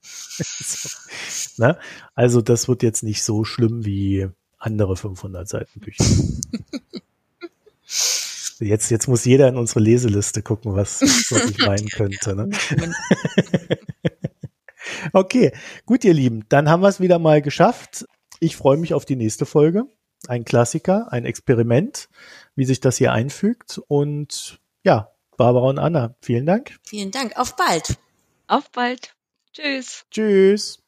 so, ne? Also das wird jetzt nicht so schlimm wie andere 500 Seiten Bücher. Jetzt, jetzt muss jeder in unsere Leseliste gucken, was, was ich meinen könnte. Ne? okay, gut, ihr Lieben, dann haben wir es wieder mal geschafft. Ich freue mich auf die nächste Folge. Ein Klassiker, ein Experiment wie sich das hier einfügt. Und ja, Barbara und Anna, vielen Dank. Vielen Dank. Auf bald. Auf bald. Tschüss. Tschüss.